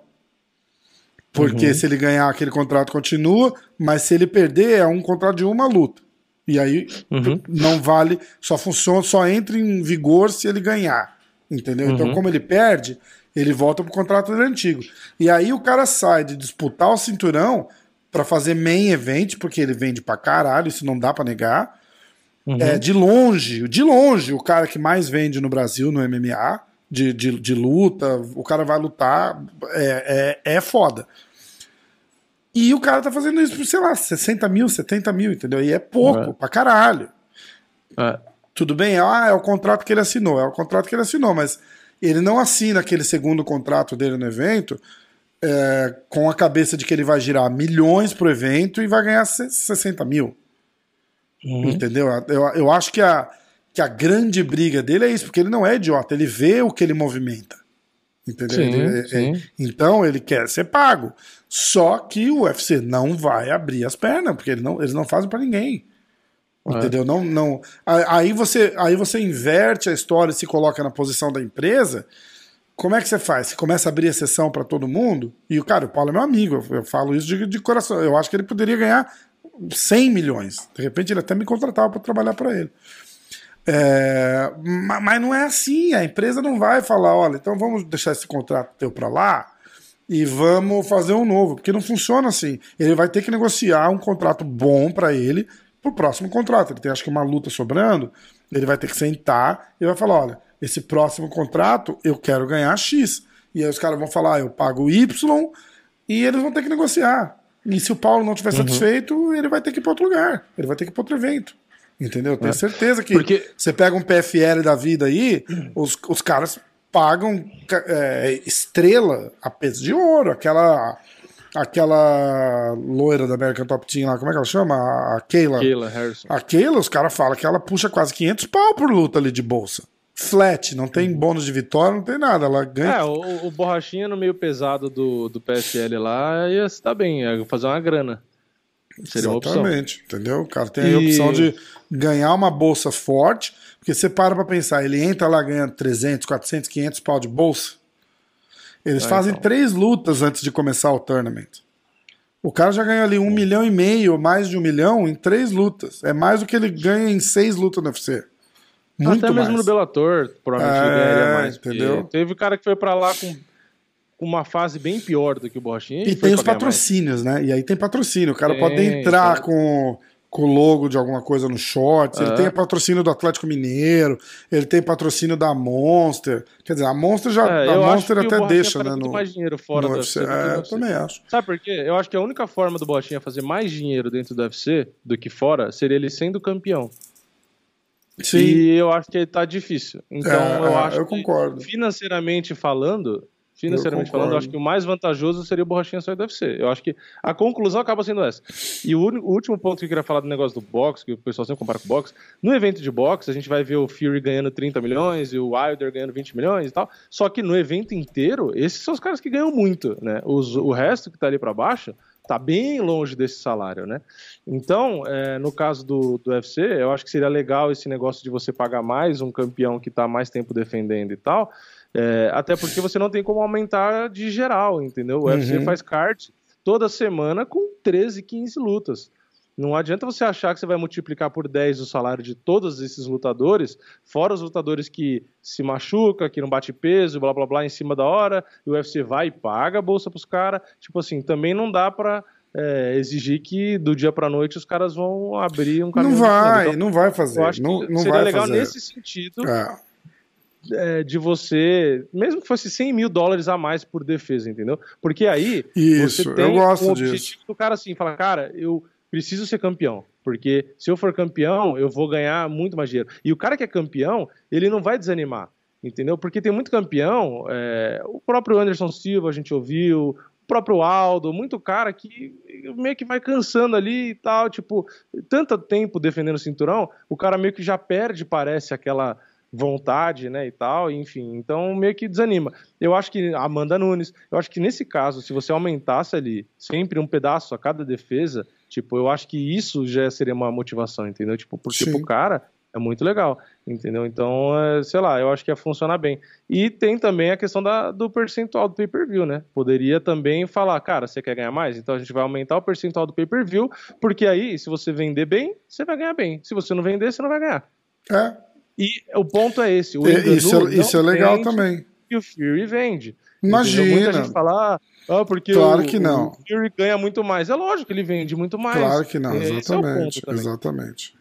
Porque uhum. se ele ganhar, aquele contrato continua, mas se ele perder, é um contrato de uma luta. E aí uhum. não vale, só funciona, só entra em vigor se ele ganhar. Entendeu? Então, uhum. Então, como ele perde, ele volta pro contrato dele antigo. E aí o cara sai de disputar o cinturão para fazer main event, porque ele vende pra caralho, isso não dá para negar. Uhum. É, de longe, de longe, o cara que mais vende no Brasil no MMA, de, de, de luta, o cara vai lutar, é, é, é foda. E o cara tá fazendo isso por, sei lá, 60 mil, 70 mil, entendeu? E é pouco, é. pra caralho. É. Tudo bem, ah, é o contrato que ele assinou, é o contrato que ele assinou, mas ele não assina aquele segundo contrato dele no evento é, com a cabeça de que ele vai girar milhões pro evento e vai ganhar 60 mil. Uhum. Entendeu? Eu, eu acho que a, que a grande briga dele é isso, porque ele não é idiota, ele vê o que ele movimenta. Entendeu? Sim, ele, sim. É, então ele quer ser pago. Só que o UFC não vai abrir as pernas, porque ele não, eles não fazem para ninguém. É. Entendeu? Não, não. Aí você, aí você inverte a história e se coloca na posição da empresa. Como é que você faz? Você começa a abrir a sessão para todo mundo? E o cara, o Paulo é meu amigo, eu, eu falo isso de, de, coração. Eu acho que ele poderia ganhar 100 milhões. De repente ele até me contratava para trabalhar para ele. É, mas não é assim, a empresa não vai falar, olha, então vamos deixar esse contrato teu para lá e vamos fazer um novo, porque não funciona assim. Ele vai ter que negociar um contrato bom para ele pro próximo contrato. Ele tem acho que uma luta sobrando, ele vai ter que sentar e vai falar, olha, esse próximo contrato eu quero ganhar X. E aí os caras vão falar, ah, eu pago Y e eles vão ter que negociar. E se o Paulo não estiver uhum. satisfeito, ele vai ter que ir para outro lugar, ele vai ter que ir para outro evento. Entendeu? Tenho é. certeza que Porque... você pega um PFL da vida aí, os, os caras pagam é, estrela a peso de ouro, aquela aquela loira da American Top Team lá, como é que ela chama? A Keila. Keila Harrison. A Keila, os caras falam que ela puxa quase 500 pau por luta ali de bolsa. Flat, não tem bônus de vitória, não tem nada. Ela ganha. É, o, o borrachinha no meio pesado do, do PFL lá ia se dar bem, ia fazer uma grana. Seria Exatamente, entendeu? O cara tem e... a opção de ganhar uma bolsa forte, porque você para pra pensar, ele entra lá ganhando 300, 400, 500 pau de bolsa. Eles ah, fazem então. três lutas antes de começar o tournament. O cara já ganhou ali um milhão e meio, mais de um milhão, em três lutas. É mais do que ele ganha em seis lutas no UFC. Muito Até mais. mesmo no Bellator, provavelmente é, ganharia mais. Entendeu? Teve cara que foi para lá com uma fase bem pior do que o Borrachinha. E, e tem os patrocínios, mais. né? E aí tem patrocínio. O cara tem, pode entrar tá. com com o logo de alguma coisa no shorts, ele tem patrocínio do Atlético Mineiro, ele tem patrocínio da Monster. Quer dizer, a Monster já. É, a Monster até deixa, né? No, mais dinheiro fora do UFC. É, eu também acho. Sabe por quê? Eu acho que a única forma do Bochinha fazer mais dinheiro dentro do UFC do que fora seria ele sendo campeão. Sim. E eu acho que tá difícil. Então é, eu acho eu concordo. que financeiramente falando, Financeiramente eu falando, eu acho que o mais vantajoso seria o Borrachinha sair do UFC. Eu acho que a conclusão acaba sendo essa. E o, o, último ponto que eu queria falar do negócio do boxe, que o pessoal sempre compara com o boxe, no evento de boxe a gente vai ver o Fury ganhando 30 milhões e o Wilder ganhando 20 milhões e tal. Só que no evento inteiro, esses são os caras que ganham muito, né? Os, o resto que tá ali para baixo tá bem longe desse salário, né? Então, é, no caso do, do UFC, eu acho que seria legal esse negócio de você pagar mais um campeão que tá mais tempo defendendo e tal, é, até porque você não tem como aumentar de geral, entendeu? O uhum. UFC faz kart toda semana com 13, 15 lutas. Não adianta você achar que você vai multiplicar por 10 o salário de todos esses lutadores, fora os lutadores que se machuca, que não bate peso, blá blá blá em cima da hora, e o UFC vai e paga a bolsa pros caras. Tipo assim, também não dá pra é, exigir que do dia pra noite os caras vão abrir um caminho. Não vai, então, não vai fazer. Eu acho não, não seria legal fazer. nesse sentido. É é, de você, mesmo que fosse 100 mil dólares a mais por defesa, entendeu? Porque aí Isso, você tem eu gosto um objetivo disso. do cara assim, fala, cara, eu preciso ser campeão, porque se eu for campeão, eu vou ganhar muito mais dinheiro. E o cara que é campeão, ele não vai desanimar, entendeu? Porque tem muito campeão, é, o próprio Anderson Silva a gente ouviu, o próprio Aldo, muito cara que meio que vai cansando ali e tal, tipo, tanto tempo defendendo o cinturão, o cara meio que já perde, parece, aquela vontade, né, e tal, enfim, então meio que desanima. Eu acho que Amanda Nunes, eu acho que nesse caso, se você aumentasse ali sempre um pedaço a cada defesa, tipo, eu acho que isso já seria uma motivação, entendeu? Tipo, porque Sim. pro cara É muito legal, entendeu? Então, é, sei lá, eu acho que ia funcionar bem. E tem também a questão da, do percentual do pay-per-view, né? Poderia também falar, cara, você quer ganhar mais? Então a gente vai aumentar o percentual do pay-per-view, porque aí, se você vender bem, você vai ganhar bem. Se você não vender, você não vai ganhar. É. E o ponto é esse. O É, isso é, isso é legal também. E o Fury vende. Imagina. Entendeu? Muita gente fala, ah, ah, porque Claro o, que não. o Fury ganha muito mais. É lógico que ele vende muito mais. Claro que não, é ponto exatamente. também. exatamente.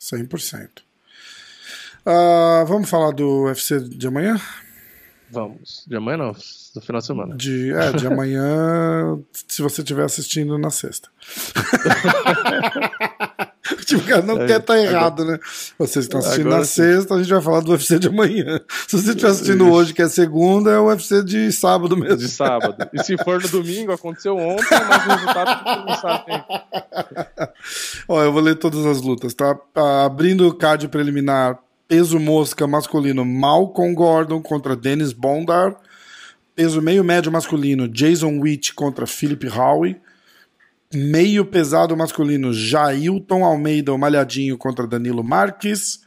100%. Ah, vamos falar do UFC de amanhã? Vamos. De amanhã não, do final de semana. De, é, de amanhã, se você estiver assistindo na sexta. tipo, cara não É, quer estar errado, né? Vocês estão assistindo Agora na sexta, a gente vai falar do UFC de amanhã. Se você estiver assistindo hoje, que é segunda, é o UFC de sábado mesmo. De sábado. E se for no domingo, aconteceu ontem, mas o resultado não sabe ainda. Ó, eu vou ler todas as lutas, tá? Ah, abrindo o card preliminar, peso mosca masculino, Malcolm Gordon contra Dennis Bondar. Peso meio médio masculino, Jason Witt contra Philip Howe. Meio pesado masculino, Jailton Almeida, o malhadinho contra Danilo Marques.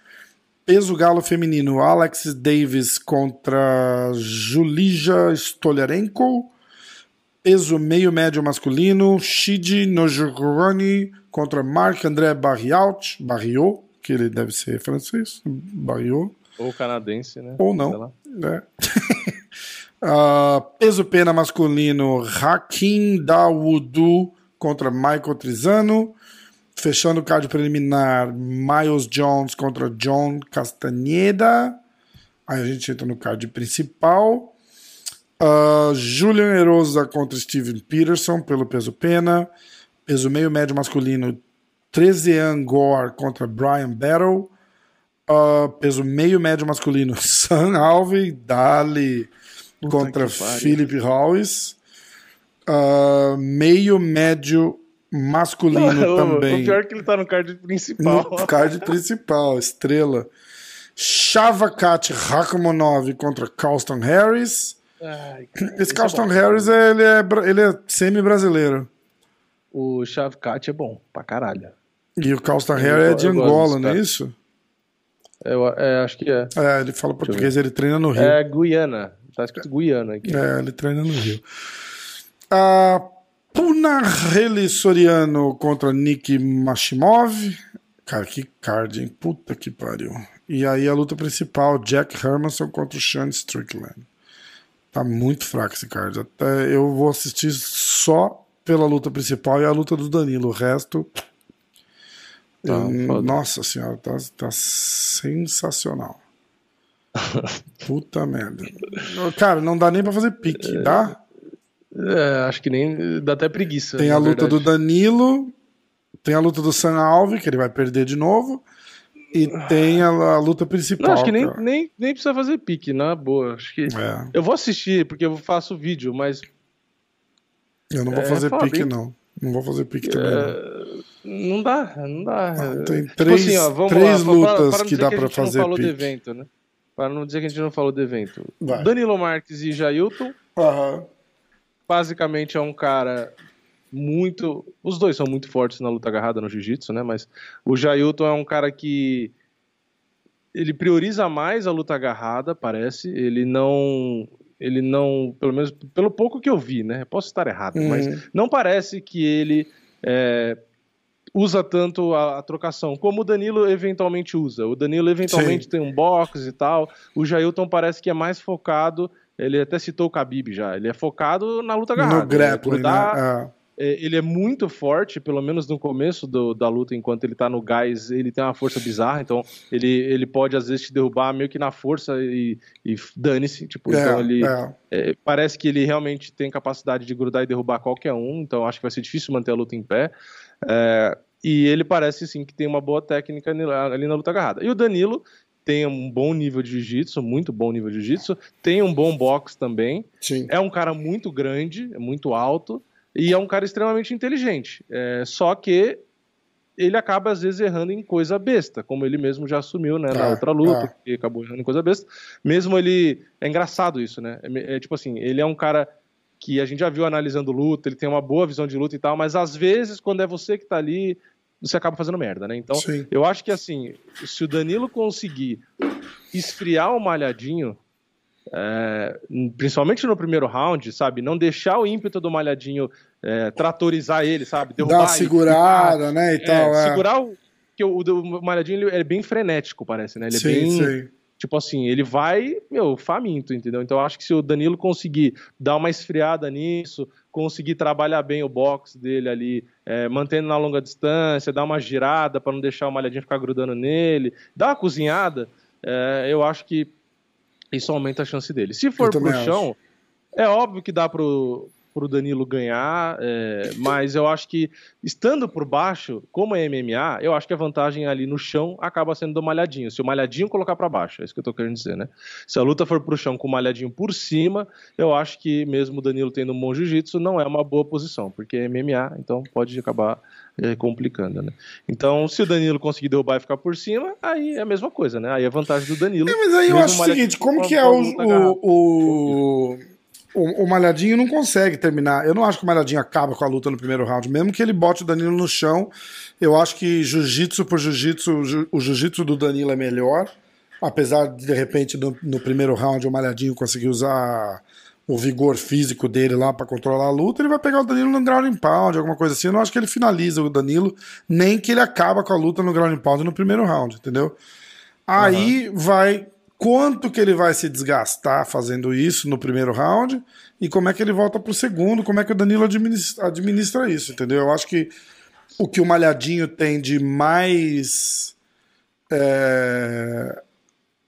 Peso galo feminino, Alex Davis contra Julija Stolarenko. Peso meio médio masculino, Shiji Nojurani contra Marc-André Barriot, Barriot, que ele deve ser francês, Barriot, Ou canadense, né? ou não. né? Ah, peso pena masculino, Hakim Dawoodou contra Michael Trizano. Fechando o card preliminar, Miles Jones contra John Castaneda. Aí a gente entra no card principal. Ah, Julian Erosa contra Steven Peterson pelo peso pena. Peso meio médio masculino, Trezean Gore contra Brian Battle. Ah, peso meio médio masculino, Sam Alvey, Dali contra que pariu. Philip Howes. Ah, meio médio masculino também. O pior é que ele tá no card principal. No card principal, estrela. Shavakat Rakhmonov contra Carlston Harris. Ai, Esse é Carlston bom. Harris ele é, ele é semi-brasileiro. O Shavkat é bom, pra caralho. E o Carlston Harris é de Angola, não é cara. isso? Eu, é, acho que é. É, ele fala português, ele treina no Rio. É Guiana. Tá escrito Guiana aqui. É, ele treina no Rio. A Punahele Soriano contra Nick Mashimov. Cara, que card, hein? Puta que pariu. E aí a luta principal, Jack Hermanson contra o Sean Strickland. Tá muito fraco esse card. Até eu vou assistir só pela luta principal e a luta do Danilo. O resto. Tá, eu- nossa senhora, tá, tá sensacional. Puta merda. Cara, não dá nem pra fazer pique, dá? É, acho que nem. Dá até preguiça. Tem a luta verdade. do Danilo, tem a luta do Sam Alve, que ele vai perder de novo, e tem a, a luta principal. Não, acho que nem, cara. nem, nem precisa fazer pique, na boa. Acho que. É, Eu vou assistir, porque eu faço vídeo, mas eu não vou É, fazer pique, hein? não. Não vou fazer pique também. não. é, não dá, não dá. Ah, tem Tipo três- assim, ó, três lá, para- lutas para que dá a pra gente fazer não falou do pique. evento, né? Para não dizer que a gente não falou do evento. Vai. Danilo Marques e Jailton, Aham. Basicamente é um cara muito. Os dois são muito fortes na luta agarrada no jiu-jitsu, né? Mas o Jailton é um cara que. Ele prioriza mais a luta agarrada, parece. Ele não. Ele não. Pelo menos pelo pouco que eu vi, né? Posso estar errado, Uhum. mas não parece que ele. é, usa tanto a, a trocação, como o Danilo eventualmente usa. O Danilo eventualmente Sim. tem um box e tal. O Jailton parece que é mais focado. Ele até citou o Khabib já. Ele é focado na luta agarrada. No grappling, Ele é né? é, ele é muito forte, pelo menos no começo do- da luta, enquanto ele tá no gás, ele tem uma força bizarra, então ele, ele pode às vezes te derrubar meio que na força e, e dane-se, tipo, É, então ele é, é, parece que ele realmente tem capacidade de grudar e derrubar qualquer um, então acho que vai ser difícil manter a luta em pé. É, e ele parece sim que tem uma boa técnica ali na luta agarrada. E o Danilo tem um bom nível de jiu-jitsu, muito bom nível de jiu-jitsu, tem um bom boxe também. sim. É um cara muito grande, é muito alto e é um cara extremamente inteligente. É, só que ele acaba às vezes errando em coisa besta, como ele mesmo já assumiu, né, na Ah, outra luta, ah. que acabou errando em coisa besta. Mesmo ele é engraçado isso, né? É, é tipo assim, ele é um cara que a gente já viu analisando luta, ele tem uma boa visão de luta e tal, mas às vezes quando é você que tá ali, você acaba fazendo merda, né? Então, Sim. eu acho que assim, se o Danilo conseguir esfriar o malhadinho, é, principalmente no primeiro round, sabe? Não deixar o ímpeto do malhadinho é, tratorizar ele, sabe? Dá uma segurada, né? E é, tal, é. Segurar o. Porque o, o malhadinho ele é bem frenético, parece, né? Ele sim, é bem. sim. Tipo assim, ele vai, meu, faminto, entendeu? Então eu acho que se o Danilo conseguir dar uma esfriada nisso, conseguir trabalhar bem o box dele ali, é, mantendo na longa distância, dar uma girada para não deixar o malhadinho ficar grudando nele, dar uma cozinhada, é, eu acho que isso aumenta a chance dele. Se for pro chão, é óbvio que dá pro, pro Danilo ganhar, é, mas eu acho que estando por baixo, como é MMA, eu acho que a vantagem ali no chão acaba sendo do malhadinho. Se o malhadinho colocar para baixo, é isso que eu tô querendo dizer, né? Se a luta for pro chão com o malhadinho por cima, eu acho que mesmo o Danilo tendo um bom jiu-jitsu, não é uma boa posição, porque é MMA, então pode acabar é, complicando, né? Então, se o Danilo conseguir derrubar e ficar por cima, aí é a mesma coisa, né? Aí é a vantagem do Danilo. É, mas aí eu acho o seguinte, como que é o, o, o, o, o Malhadinho não consegue terminar. Eu não acho que o Malhadinho acaba com a luta no primeiro round. Mesmo que ele bote o Danilo no chão, eu acho que jiu-jitsu por jiu-jitsu, o jiu-jitsu do Danilo é melhor. Apesar de, de repente, no, no primeiro round o Malhadinho conseguir usar o vigor físico dele lá para controlar a luta, ele vai pegar o Danilo no ground and pound, alguma coisa assim. Eu não acho que ele finaliza o Danilo, nem que ele acaba com a luta no ground and pound no primeiro round, entendeu? Aí uhum. vai quanto que ele vai se desgastar fazendo isso no primeiro round e como é que ele volta pro segundo, como é que o Danilo administra, administra isso, entendeu? Eu acho que o que o Malhadinho tem de mais é,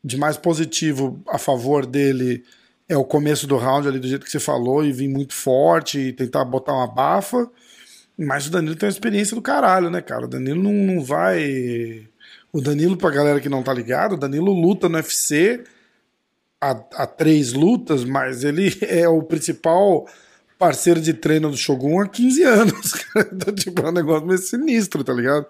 de mais positivo a favor dele é o começo do round ali do jeito que você falou e vir muito forte e tentar botar uma bafa. Mas o Danilo tem uma experiência do caralho, né, cara? O Danilo não, não vai. O Danilo, pra galera que não tá ligado, o Danilo luta no UFC há, há três lutas, mas ele é o principal parceiro de treino do Shogun há 15 anos. então, tipo, é um negócio meio sinistro, tá ligado?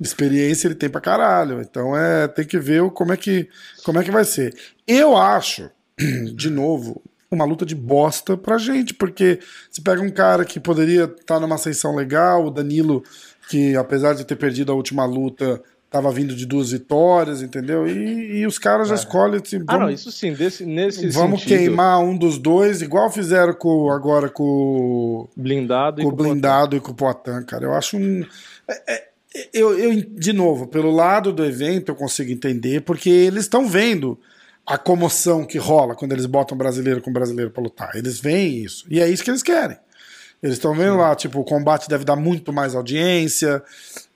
Experiência ele tem pra caralho. Então é, tem que ver como é que, como é que vai ser. Eu acho de novo, uma luta de bosta pra gente, porque você pega um cara que poderia estar tá numa ascensão legal, o Danilo, que apesar de ter perdido a última luta, tava vindo de duas vitórias, entendeu? E, e os caras já é. escolhem. Assim, vamos, ah, não, isso sim, desse, nesse Vamos sentido. queimar um dos dois, igual fizeram com, agora com blindado com o blindado e com o Poitin, cara. Eu acho um. É, é, eu, eu, de novo, pelo lado do evento, eu consigo entender, porque eles estão vendo a comoção que rola quando eles botam brasileiro com brasileiro para lutar. Eles veem isso. E é isso que eles querem. Eles estão vendo lá, tipo, o combate deve dar muito mais audiência.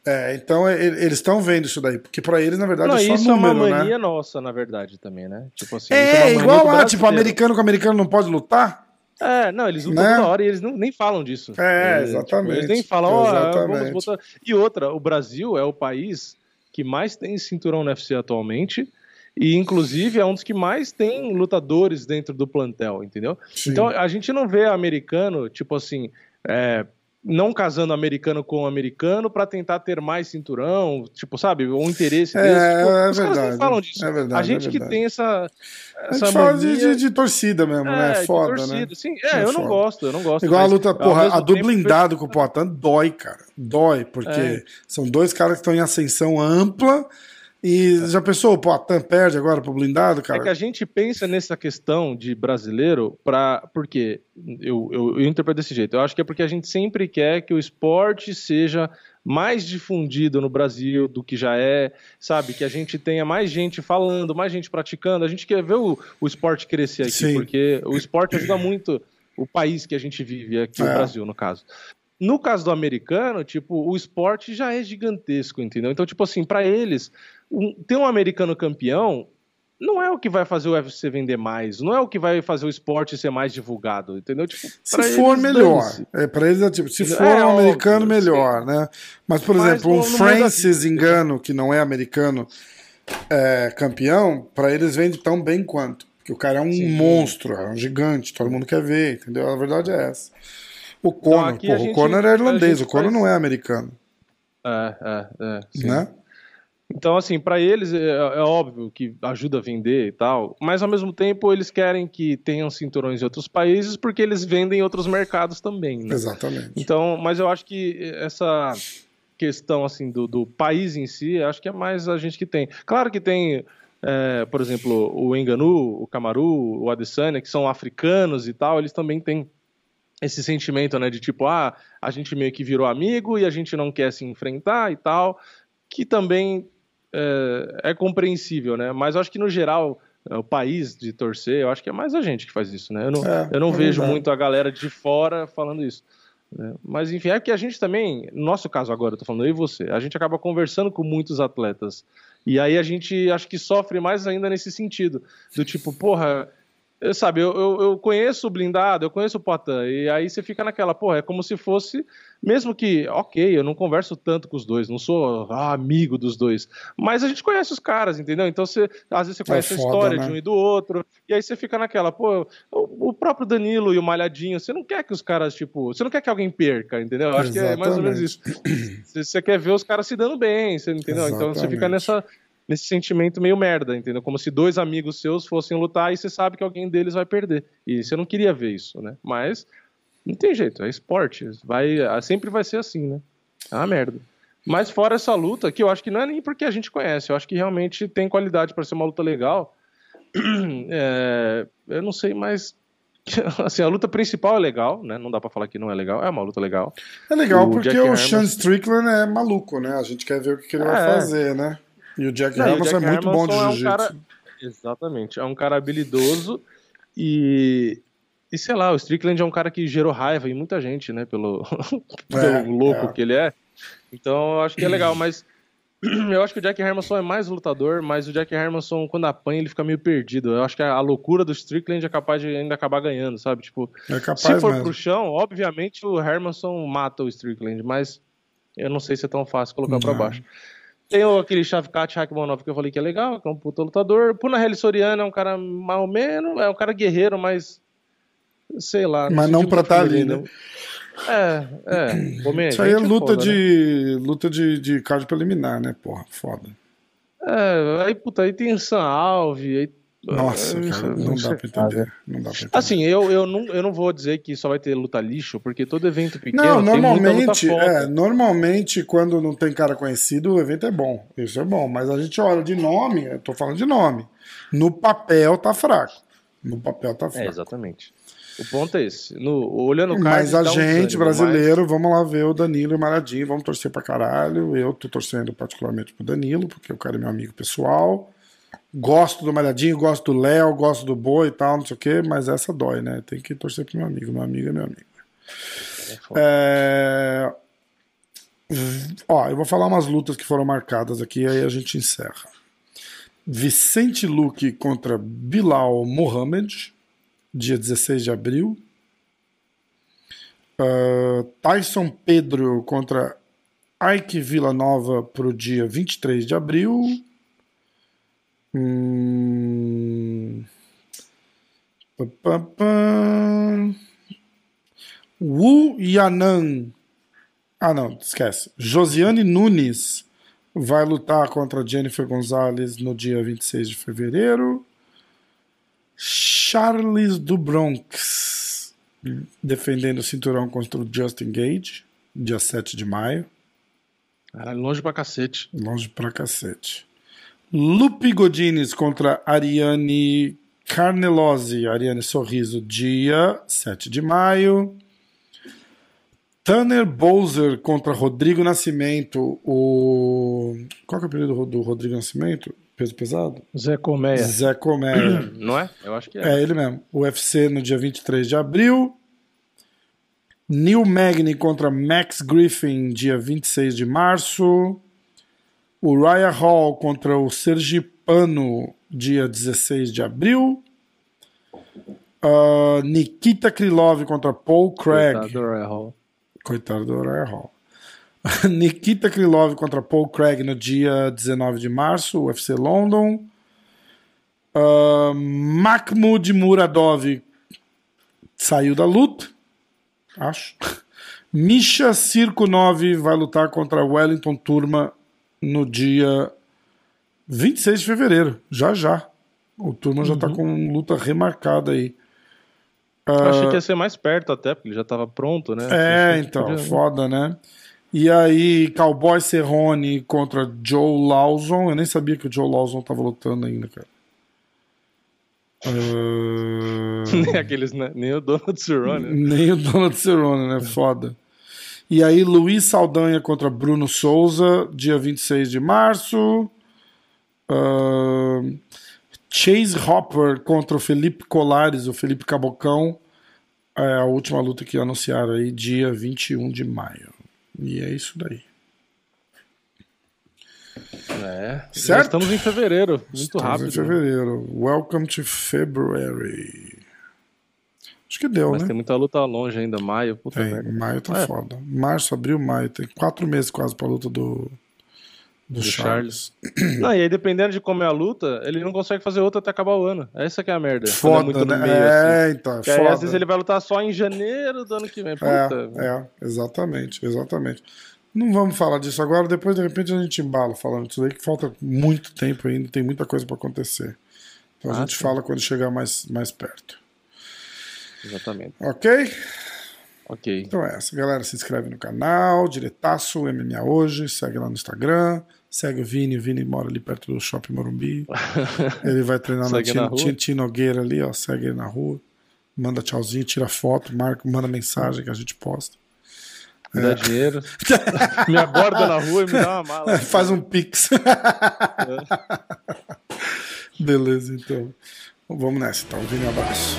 É, então eles estão vendo isso daí, porque para eles, na verdade, não, é só isso número, é uma né? mania né? nossa, na verdade, também, né? Tipo assim, é, é igual lá, tipo, americano com americano não pode lutar. É, não, eles lutam né? toda hora e eles não, nem falam disso. É, exatamente. Tipo, eles nem falam, ó, oh, vamos botar. E outra, o Brasil é o país que mais tem cinturão no UFC atualmente e, inclusive, é um dos que mais tem lutadores dentro do plantel, entendeu? Sim. Então, a gente não vê americano, tipo assim, é, não casando americano com americano para tentar ter mais cinturão, tipo, sabe? Um interesse é, desse. Tipo, é, os verdade, não falam disso. É verdade, a gente é que tem essa. essa a gente fala de, de, de, torcida mesmo, né? É foda, torcida. né? Sim, é, eu não gosto, eu não gosto. Igual a luta, porra, a do blindado com o Poitin dói, cara. Dói, porque é. são dois caras que estão em ascensão ampla e já pensou, pô, a TAM perde agora pro blindado, cara? É que a gente pensa nessa questão de brasileiro para porque eu, eu, eu interpreto desse jeito. Eu acho que é porque a gente sempre quer que o esporte seja mais difundido no Brasil do que já é, sabe? Que a gente tenha mais gente falando, mais gente praticando. A gente quer ver o, o esporte crescer aqui, Sim. porque o esporte ajuda muito o país que a gente vive aqui, é. o Brasil, no caso. No caso do americano, tipo, o esporte já é gigantesco, entendeu? Então, tipo assim, para eles, ter um americano campeão não é o que vai fazer o UFC vender mais, não é o que vai fazer o esporte ser mais divulgado, entendeu? Tipo, se for melhor, é, para eles é tipo, se for é, um americano óbvio, melhor, sim. né? Mas por Mas exemplo, um Francis Engano que não é americano é, campeão, para eles vende tão bem quanto, porque o cara é um sim. monstro, é um gigante, todo mundo quer ver, entendeu? A verdade é essa. O Conor, então, porra, gente, o Conor é irlandês, o Conor faz... não é americano. É, é, é. Sim. Né? Então, assim, para eles é, é, óbvio que ajuda a vender e tal, mas ao mesmo tempo eles querem que tenham cinturões em outros países porque eles vendem em outros mercados também, né? Exatamente. Então, mas eu acho que essa questão assim do, do país em si, acho que é mais a gente que tem. Claro que tem é, por exemplo, o Enganu, o Camaru, o Adesanya, que são africanos e tal, eles também têm esse sentimento, né, de tipo, ah, a gente meio que virou amigo e a gente não quer se enfrentar e tal, que também é, é compreensível, né? Mas acho que no geral o país de torcer, eu acho que é mais a gente que faz isso, né? Eu não, é, eu não é vejo verdade. muito a galera de fora falando isso. Né? Mas enfim, é que a gente também, no nosso caso agora, eu tô falando eu e você, a gente acaba conversando com muitos atletas. E aí a gente acho que sofre mais ainda nesse sentido. Do tipo, porra, sabe, eu, eu, eu, conheço o blindado, eu conheço o Potan, e aí você fica naquela, porra, é como se fosse, mesmo que, ok, eu não converso tanto com os dois, não sou ah, amigo dos dois, mas a gente conhece os caras, entendeu? Então você, às vezes você é conhece é foda, a história né? de um e do outro, e aí você fica naquela, pô, o, o, próprio Danilo e o Malhadinho, você não quer que os caras, tipo, você não quer que alguém perca, entendeu? Eu acho Exatamente. que é mais ou menos isso. Você quer ver os caras se dando bem, você entendeu? Exatamente. Então você fica nessa nesse sentimento meio merda, entendeu? Como se dois amigos seus fossem lutar e você sabe que alguém deles vai perder. E você não queria ver isso, né? Mas não tem jeito, é esporte. Vai, sempre vai ser assim, né? É uma merda. Mas fora essa luta, que eu acho que não é nem porque a gente conhece, eu acho que realmente tem qualidade para ser uma luta legal. É, eu não sei, mas assim, a luta principal é legal, né? Não dá para falar que não é legal, é uma luta legal. É legal o porque Jack o Sean Strickland é maluco, né? A gente quer ver o que, que ele é. vai fazer, né? E o Jack Não, Hermanson é muito bom de jiu-jitsu. É um cara... Exatamente, é um cara habilidoso e e sei lá, o Strickland é um cara que gerou raiva em muita gente, né? Pelo, pelo é, louco é. que ele é. Então eu acho que é legal, mas eu acho que o Jack Hermanson é mais lutador, mas o Jack Hermanson, quando apanha, ele fica meio perdido. Eu acho que a, loucura do Strickland é capaz de ainda acabar ganhando, sabe? Tipo, é se for mesmo. pro chão, obviamente o Hermanson mata o Strickland, mas eu não sei se é tão fácil colocar para baixo. Tem aquele Shavkat Rakhmonov que eu falei que é legal, que é um puta lutador. Puna Heli Soriano é um cara mal ou menos, é um cara guerreiro, mas sei lá. Mas não pra estar tá ali, né? É, é. Comer, Isso aí é luta, foda, de, né? luta de, de card preliminar, né, porra? Foda. É, aí, puta, aí tem Sam Alve, aí nossa, cara, não, dá pra entender. Não dá pra entender. Assim, eu, eu, não, eu não vou dizer que só vai ter luta lixo, porque todo evento pequeno. Não, normalmente, é, normalmente, quando não tem cara conhecido, o evento é bom. Isso é bom. Mas a gente olha de nome, eu tô falando de nome. No papel tá fraco. No papel tá é, fraco. É, exatamente. O ponto é esse. No, olhando o Mas a gente, brasileiro, mas... vamos lá ver o Danilo e o Maradinho, vamos torcer pra caralho. Eu tô torcendo particularmente pro Danilo, porque o cara é meu amigo pessoal. Gosto do Malhadinho, gosto do Léo, gosto do Boi e tal, não sei o quê, mas essa dói, né? Tem que torcer pro meu amigo. Meu amigo é meu amigo. É... Ó, eu vou falar umas lutas que foram marcadas aqui, aí a gente encerra. Vicente Luque contra Bilal Mohamed, dia 16 de abril. Uh, Tyson Pedro contra Ike Villanova para o dia 23 de abril. Hum... Wu Yanan. Ah, não, esquece. Josiane Nunes vai lutar contra Jennifer Gonzalez no dia 26 de fevereiro. Charles do Bronx defendendo o cinturão contra o Justin Gage, dia 7 de maio. Caralho, longe pra cacete. Longe pra cacete. Lupe Godines contra Ariane Carnelose, Ariane Sorriso, dia 7 de maio. Tanner Bowser contra Rodrigo Nascimento, o. Qual que é o período do Rodrigo Nascimento? Peso pesado? Zé Colmeia. Zé Colmeia. Não é? Eu acho que é. É ele mesmo. UFC no dia 23 de abril. Neil Magny contra Max Griffin, dia 26 de março. Uriah Hall contra o Sergipano, dia 16 de abril. Uh, Nikita Krylov contra Paul Craig. Coitado do Uriah Hall. Coitado do Uriah Hall. Nikita Krylov contra Paul Craig no dia 19 de março, UFC London. Uh, Mahmoud Muradov saiu da luta, acho. Misha Circo 9 vai lutar contra Wellington Turma no dia 26 de fevereiro, já já. O Turma uhum. já tá uhum. com luta remarcada aí. Eu achei que ia ser mais perto até, porque ele já tava pronto, né? É, então, podia... foda, né? E aí, Cowboy Cerrone contra Joe Lawson. Eu nem sabia que o Joe Lawson tava lutando ainda, cara. Uh... nem aqueles, né? Nem o Donald Cerrone. Nem o Donald Cerrone, né? Foda. E aí, Luiz Saldanha contra Bruno Souza, dia 26 de março. Uh... Chase Hopper contra o Felipe Colares, o Felipe Cabocão. É a última luta que anunciaram aí, dia 21 de maio. E é isso daí. É, certo? estamos em fevereiro, muito estamos rápido. em fevereiro. Welcome to February. Acho que deu, Mas né? tem muita luta longe ainda, maio. Puta tem, merda. maio tá é. foda. Março, abril, maio. Tem quatro meses quase pra luta do, do, do Charles. Charles. Não, e aí, dependendo de como é a luta, ele não consegue fazer outra até acabar o ano. Essa que é a merda. É foda, é né? Meio, é, assim. então. É foda. Aí, às vezes ele vai lutar só em janeiro do ano que vem. Puta, é, é, exatamente, exatamente. Não vamos falar disso agora, depois de repente a gente embala falando disso aí, que falta muito tempo ainda, tem muita coisa para acontecer. Então a ah, gente sim. fala quando chegar mais, mais perto. Exatamente. Ok? Ok. Então é essa. Galera, se inscreve no canal, diretaço, MMA Hoje, segue lá no Instagram, segue o Vini, o Vini mora ali perto do Shopping Morumbi. ele vai treinar na Tino Nogueira ali, ó, segue ele na rua, manda tchauzinho, tira foto, marca, manda mensagem que a gente posta. Me dá é. dinheiro. me aborda na rua e me dá uma mala. Faz um pix. É. Beleza, então. Vamos nessa, então. Um abraço.